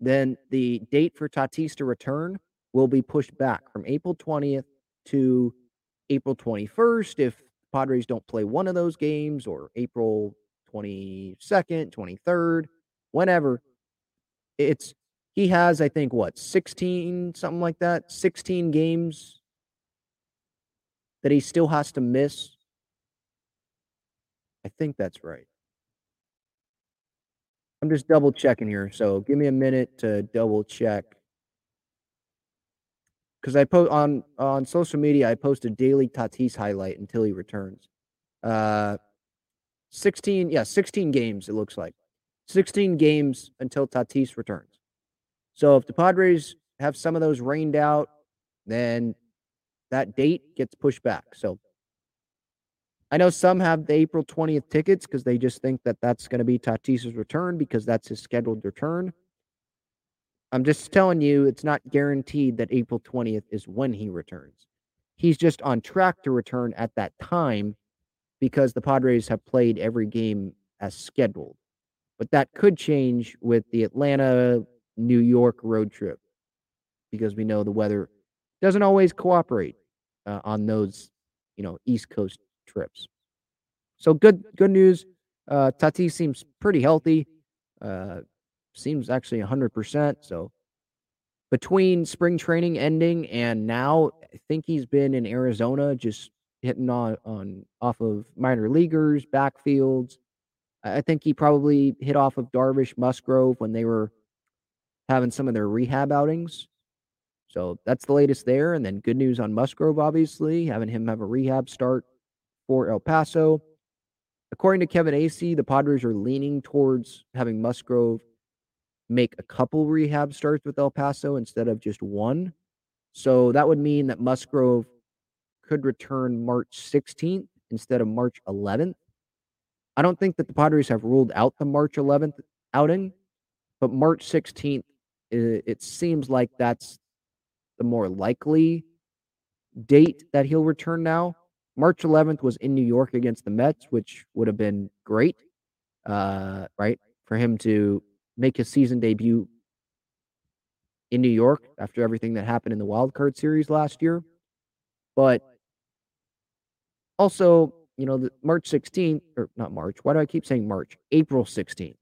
then the date for Tatis to return will be pushed back from April 20th to April 21st if Padres don't play one of those games or April 22nd, 23rd, whenever. It's he has I think what 16 something like that, 16 games that he still has to miss? I think that's right. I'm just double checking here, so give me a minute to double check. Because I post on on social media, I post a daily Tatis highlight until he returns. Uh, 16, yeah, 16 games. It looks like 16 games until Tatis returns. So if the Padres have some of those rained out, then that date gets pushed back. So I know some have the April 20th tickets because they just think that that's going to be Tatis's return because that's his scheduled return. I'm just telling you, it's not guaranteed that April 20th is when he returns. He's just on track to return at that time because the Padres have played every game as scheduled. But that could change with the Atlanta New York road trip because we know the weather doesn't always cooperate uh, on those, you know, East Coast trips. So good, good news. Uh, Tatis seems pretty healthy. Uh, seems actually 100%. So between spring training ending and now, I think he's been in Arizona just hitting on, on off of minor leaguers, backfields. I think he probably hit off of Darvish Musgrove when they were having some of their rehab outings. So that's the latest there. And then good news on Musgrove, obviously, having him have a rehab start for El Paso. According to Kevin Acee, the Padres are leaning towards having Musgrove make a couple rehab starts with El Paso instead of just one. So that would mean that Musgrove could return March 16th instead of March 11th. I don't think that the Padres have ruled out the March 11th outing, but March 16th, it, it seems like that's the more likely date that he'll return now. March 11th was in New York against the Mets, which would have been great, uh, right, for him to make his season debut in New York after everything that happened in the wild card series last year. But also, you know, the March 16th, or not March, why do I keep saying March? April 16th.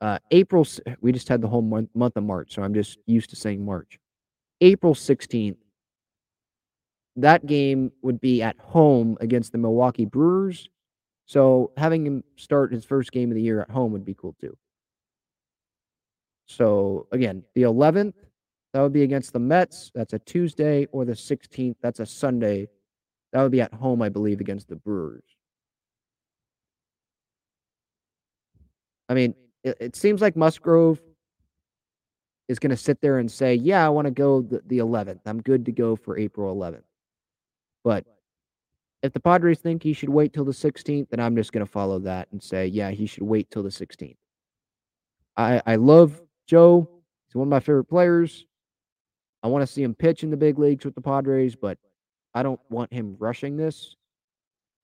Uh, April, we just had the whole month, month of March, so I'm just used to saying March. April 16th that game would be at home against the Milwaukee Brewers. So having him start his first game of the year at home would be cool too. So again, the 11th, that would be against the Mets. That's a Tuesday, or the 16th, that's a Sunday. That would be at home, I believe, against the Brewers. I mean, it, it seems like Musgrove is going to sit there and say, Yeah, I want to go the, the 11th. I'm good to go for April 11th. But if the Padres think he should wait till the 16th, then I'm just going to follow that and say, yeah, he should wait till the 16th. I, I love Joe. He's one of my favorite players. I want to see him pitch in the big leagues with the Padres, but I don't want him rushing this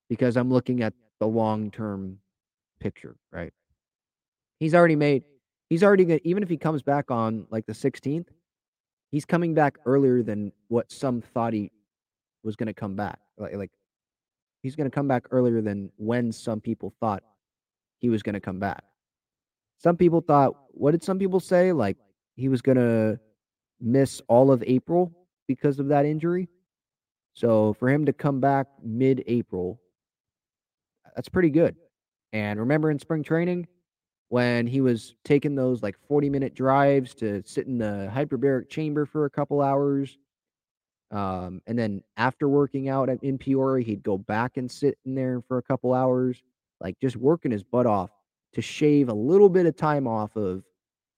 because I'm looking at the long term picture, right? He's already made, he's already, even if he comes back on like the 16th, he's coming back earlier than what some thought he was going to come back. Like, like he's going to come back earlier than when some people thought he was going to come back. Some people thought, what did some people say? Like he was going to miss all of April because of that injury. So for him to come back mid April, that's pretty good. And remember in spring training when he was taking those like 40 minute drives to sit in the hyperbaric chamber for a couple hours um, and then after working out in Peoria, he'd go back and sit in there for a couple hours, like just working his butt off to shave a little bit of time off of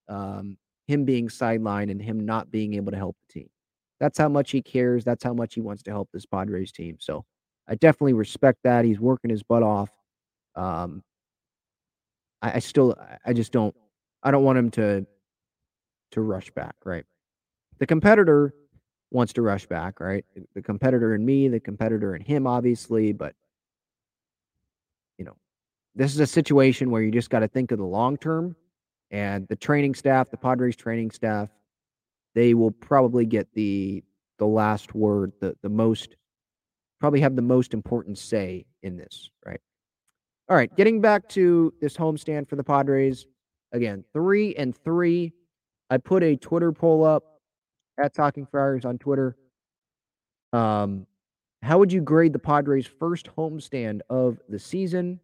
um, him being sidelined and him not being able to help the team. That's how much he cares. That's how much he wants to help this Padres team. So I definitely respect that. He's working his butt off. Um, I, I still, I just don't, I don't want him to, to rush back. Right. The competitor wants to rush back, right? The competitor in me, the competitor in him, obviously, but this is a situation where you just got to think of the long term. And the training staff, the Padres training staff, they will probably get the the last word, the the most probably have the most important say in this, right? All right, getting back to this homestand for the Padres. Again, three and three. I put a Twitter poll up at Talking Friars on Twitter. Um, how would you grade the Padres' first homestand of the season?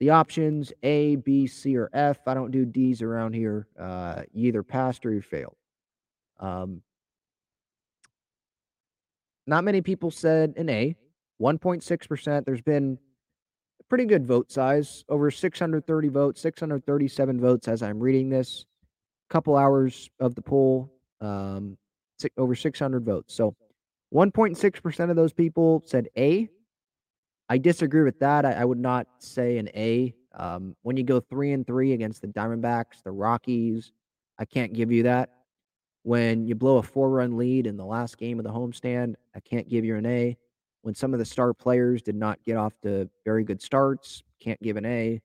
The options A, B, C, or F. I don't do D's around here. Uh, you either passed or you failed. Um, not many people said an A. 1.6%. There's been a pretty good vote size, over 630 votes, 637 votes as I'm reading this. Couple hours of the poll. Um, over 600 votes. So 1.6% of those people said A. I disagree with that. I, I would not say an A. Um, when you go three and three against the Diamondbacks, the Rockies, I can't give you that. When you blow a four run lead in the last game of the homestand, I can't give you an A. When some of the star players did not get off to very good starts, can't give an A.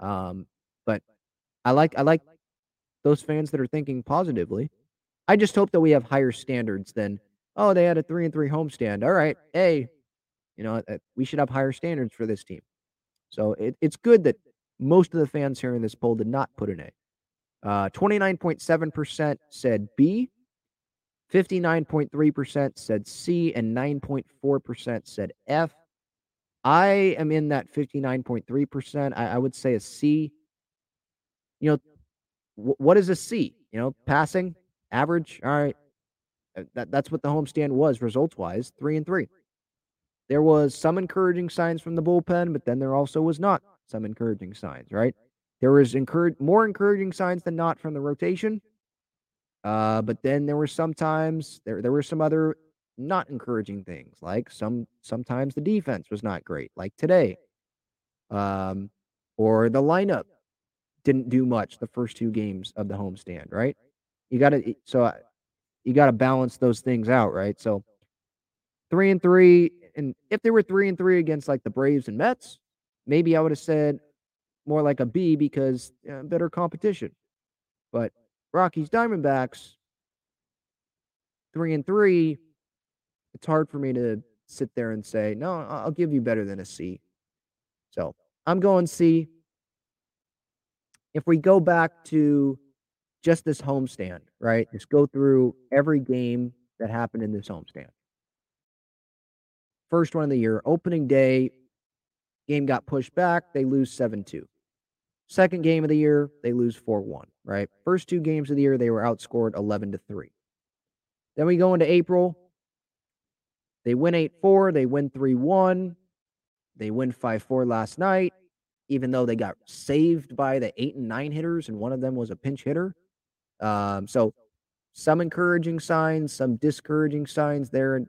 Um, But I like I like those fans that are thinking positively. I just hope that we have higher standards than oh they had a three and three homestand. All right, hey, you know uh, we should have higher standards for this team. So it, it's good that most of the fans here in this poll did not put an A. Uh, 29.7% said B, 59.3% said C, and 9.4% said F. I am in that 59.3%. I, I would say a C. You know, w- what is a C? You know, passing, average. All right. Uh, that, that's what the homestand was results wise three and three. There was some encouraging signs from the bullpen, but then there also was not some encouraging signs, right? There was encourage more encouraging signs than not from the rotation. Uh, but then there were sometimes there there were some other not encouraging things, like some sometimes the defense was not great, like today. Um, or the lineup didn't do much the first two games of the homestand, right? You got to so uh, you got to balance those things out, right? So three and three, and if they were three and three against like the Braves and Mets, maybe I would have said more like a B because uh, better competition. But Rockies Diamondbacks, three and three, it's hard for me to sit there and say, no, I'll give you better than a C. So I'm going C. If we go back to just this homestand, right? Just go through every game that happened in this homestand. First one of the year, opening day, game got pushed back. They lose 7 2. Second game of the year, they lose 4 1, right? First two games of the year, they were outscored 11 to 3. Then we go into April. They win 8 4. They win 3 1. They win 5 4 last night, even though they got saved by the 8 and 9 hitters, and one of them was a pinch hitter. Um, so, some encouraging signs, some discouraging signs there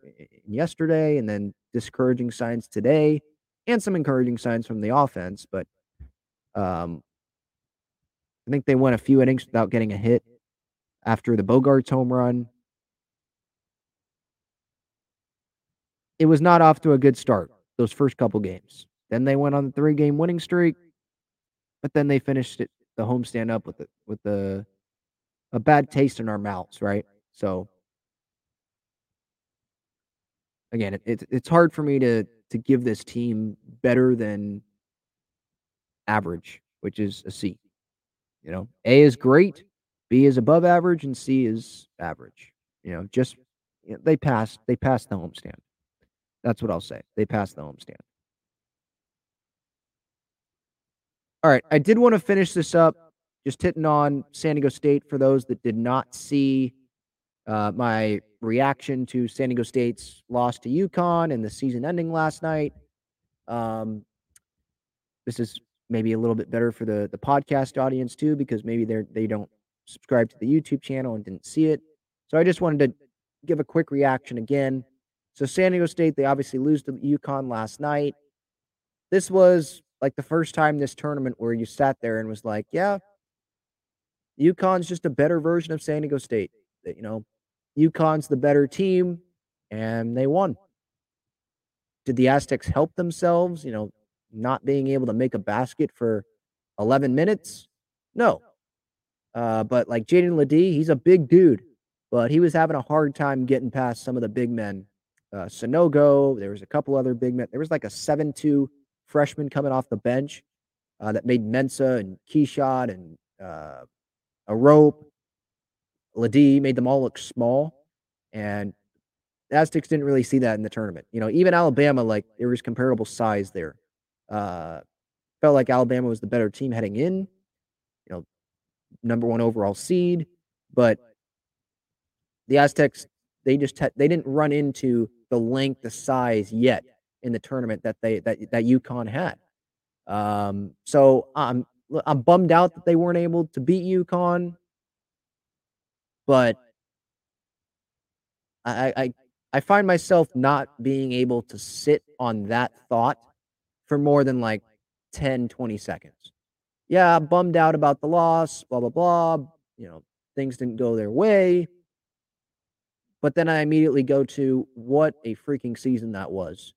yesterday, and then discouraging signs today, and some encouraging signs from the offense. But um, I think they went a few innings without getting a hit after the Bogaerts home run. It was not off to a good start those first couple games. Then they went on the three game winning streak, but then they finished it the homestand up with the with the a bad taste in our mouths, right? So again, it, it, it's hard for me to to give this team better than average, which is a C. You know, A is great, B is above average, and C is average. You know, just you know, they passed. They passed the homestand. That's what I'll say. They passed the homestand. All right, I did want to finish this up, just hitting on San Diego State for those that did not see uh, my reaction to San Diego State's loss to UConn and the season ending last night. Um, this is maybe a little bit better for the the podcast audience too, because maybe they're they don't subscribe to the YouTube channel and didn't see it. So I just wanted to give a quick reaction again. So San Diego State, they obviously lose to UConn last night. This was like the first time this tournament where you sat there and was like, yeah, UConn's just a better version of San Diego State. You know, UConn's the better team, and they won. Did the Aztecs help themselves? You know, not being able to make a basket for 11 minutes? No. Uh, but like Jaedon LeDee, he's a big dude, but he was having a hard time getting past some of the big men. Uh, Sanogo, there was a couple other big men. There was like a 7 2 freshman coming off the bench uh, that made Mensah and Keshad and uh, Arop. LeDee made them all look small. And Aztecs didn't really see that in the tournament. You know, even Alabama, like there was comparable size there. Uh, felt like Alabama was the better team heading in, you know, number one overall seed, but the Aztecs they just they didn't run into the length, the size yet in the tournament that they that that UConn had. Um, so I'm I'm bummed out that they weren't able to beat UConn, but I I I find myself not being able to sit on that thought for more than like 10, 20 seconds. Yeah, bummed out about the loss, blah, blah, blah. You know, things didn't go their way. But then I immediately go to what a freaking season that was.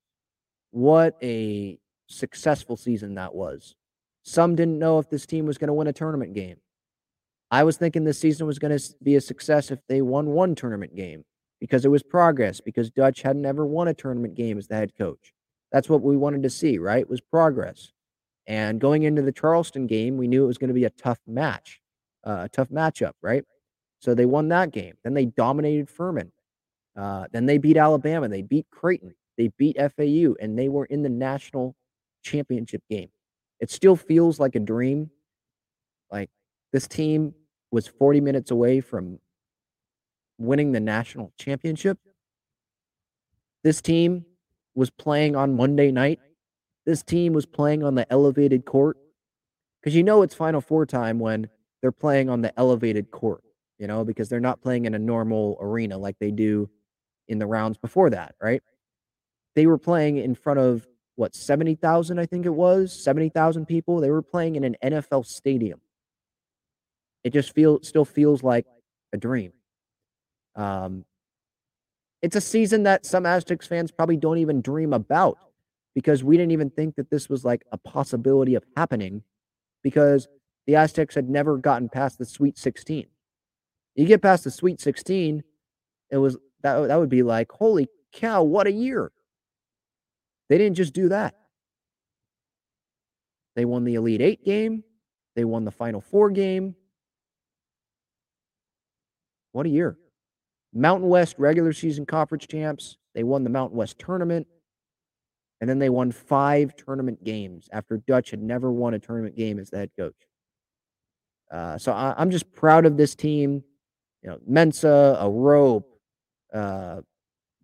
What a successful season that was. Some didn't know if this team was going to win a tournament game. I was thinking this season was going to be a success if they won one tournament game because it was progress, because Dutch had never won a tournament game as the head coach. That's what we wanted to see, right? Was progress. And going into the Charleston game, we knew it was going to be a tough match, uh, a tough matchup, right? So they won that game. Then they dominated Furman. Uh, then they beat Alabama. They beat Creighton. They beat FAU, and they were in the national championship game. It still feels like a dream. Like this team was 40 minutes away from winning the national championship. This team was playing on Monday night. This team was playing on the elevated court. Because you know it's Final Four time when they're playing on the elevated court, you know, because they're not playing in a normal arena like they do in the rounds before that, right? They were playing in front of what, 70,000, I think it was, 70,000 people. They were playing in an NFL stadium. It just feel still feels like a dream. Um, it's a season that some Aztecs fans probably don't even dream about because we didn't even think that this was like a possibility of happening because the Aztecs had never gotten past the Sweet 16. You get past the Sweet 16, it was that that would be like, holy cow, what a year. They didn't just do that. They won the Elite Eight game. They won the Final Four game. What a year. Mountain West regular season conference champs. They won the Mountain West tournament. And then they won five tournament games after Dutch had never won a tournament game as the head coach. Uh, so I, am just proud of this team. You know, Mensah, Arop, uh,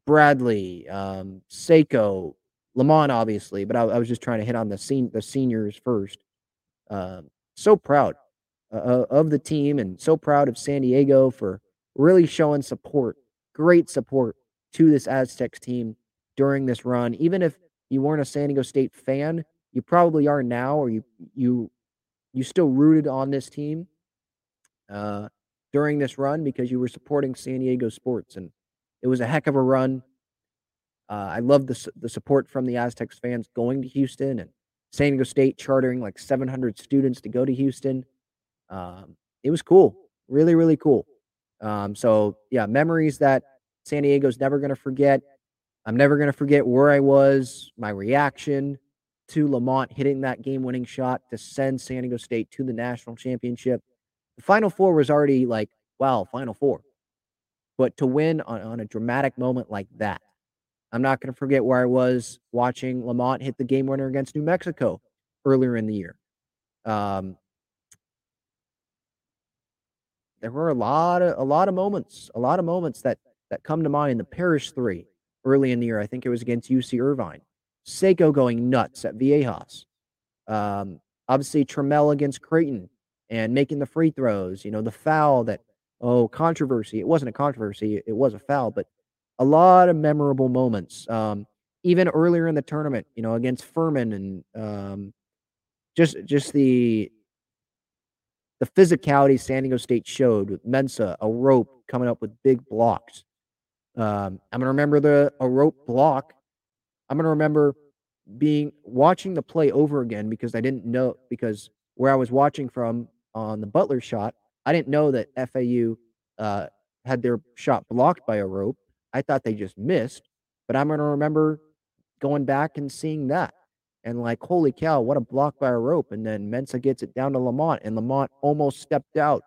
Bradley, um, Seiko, Lamont, obviously, but I, I, was just trying to hit on the sen- the seniors first. Um, so proud uh, of the team and so proud of San Diego for really showing support, great support to this Aztecs team during this run. Even if you weren't a San Diego State fan, you probably are now, or you you you still rooted on this team uh, during this run because you were supporting San Diego sports, and it was a heck of a run. Uh, I love the the support from the Aztecs fans going to Houston and San Diego State chartering like 700 students to go to Houston. Um, it was cool, really, really cool. Um, so yeah, memories that San Diego's never going to forget. I'm never going to forget where I was, my reaction to Lamont hitting that game-winning shot to send San Diego State to the national championship. The Final Four was already like, wow, Final Four. But to win on, on a dramatic moment like that, I'm not going to forget where I was watching Lamont hit the game winner against New Mexico earlier in the year. Um, there were a lot of a lot of moments, a lot of moments that that come to mind. In the Parrish three early in the year, I think it was against UC Irvine. Seiko going nuts at Viejas. Um, obviously Trammell against Creighton and making the free throws. You know the foul that oh controversy. It wasn't a controversy. It was a foul, but a lot of memorable moments. Um, even earlier in the tournament, you know, against Furman and um, just just the the physicality San Diego State showed with Mensah, a rope coming up with big blocks. Um, I'm gonna remember the Arop block. I'm gonna remember being watching the play over again because I didn't know because where I was watching from on the Butler shot, I didn't know that FAU uh, had their shot blocked by Arop. I thought they just missed, but I'm gonna remember going back and seeing that and like, holy cow, what a block by Arop. And then Mensah gets it down to Lamont, and Lamont almost stepped out.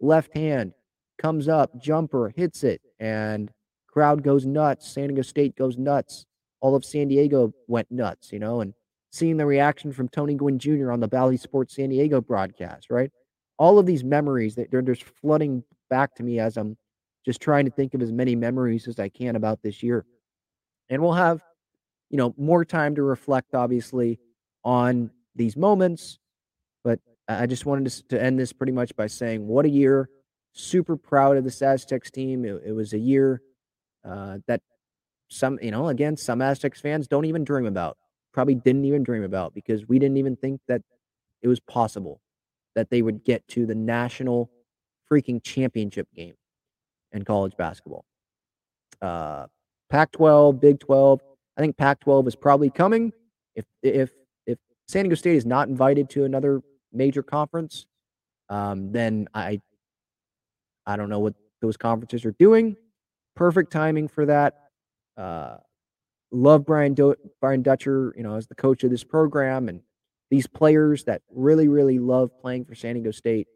Left hand comes up, jumper, hits it, and crowd goes nuts. San Diego State goes nuts. All of San Diego went nuts, you know, and seeing the reaction from Tony Gwynn Jr. on the Bally Sports San Diego broadcast, right? All of these memories that they're just flooding back to me as I'm just trying to think of as many memories as I can about this year. And we'll have you know, more time to reflect, obviously, on these moments. But I just wanted to, to end this pretty much by saying, what a year. Super proud of the Aztecs team. It, it was a year uh, that some, you know, again, some Aztecs fans don't even dream about, probably didn't even dream about because we didn't even think that it was possible that they would get to the national freaking championship game in college basketball. Uh, Pac 12, Big 12, I think Pac-12 is probably coming. If if if San Diego State is not invited to another major conference, um, then I I don't know what those conferences are doing. Perfect timing for that. Uh, love Brian Do- Brian Dutcher, you know, as the coach of this program, and these players that really really love playing for San Diego State.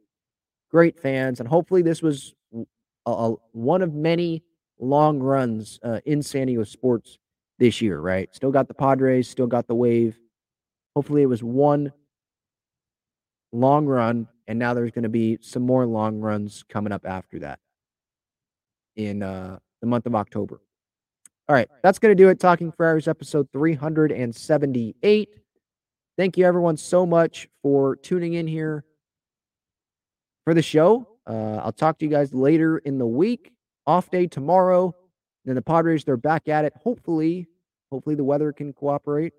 Great fans, and hopefully this was a, a, one of many long runs uh, in San Diego sports this year. Right, still got the Padres, still got the Wave. Hopefully, it was one long run, and now there's going to be some more long runs coming up after that in uh, the month of October. All right, that's going to do it. Talking Friars episode 378. Thank you, everyone, so much for tuning in here for the show. Uh, I'll talk to you guys later in the week. Off day tomorrow. Then the Padres, they're back at it. Hopefully, hopefully the weather can cooperate.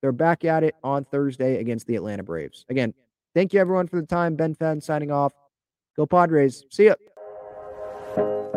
They're back at it on Thursday against the Atlanta Braves. Again, thank you everyone for the time. Ben Fadden signing off. Go Padres. See ya.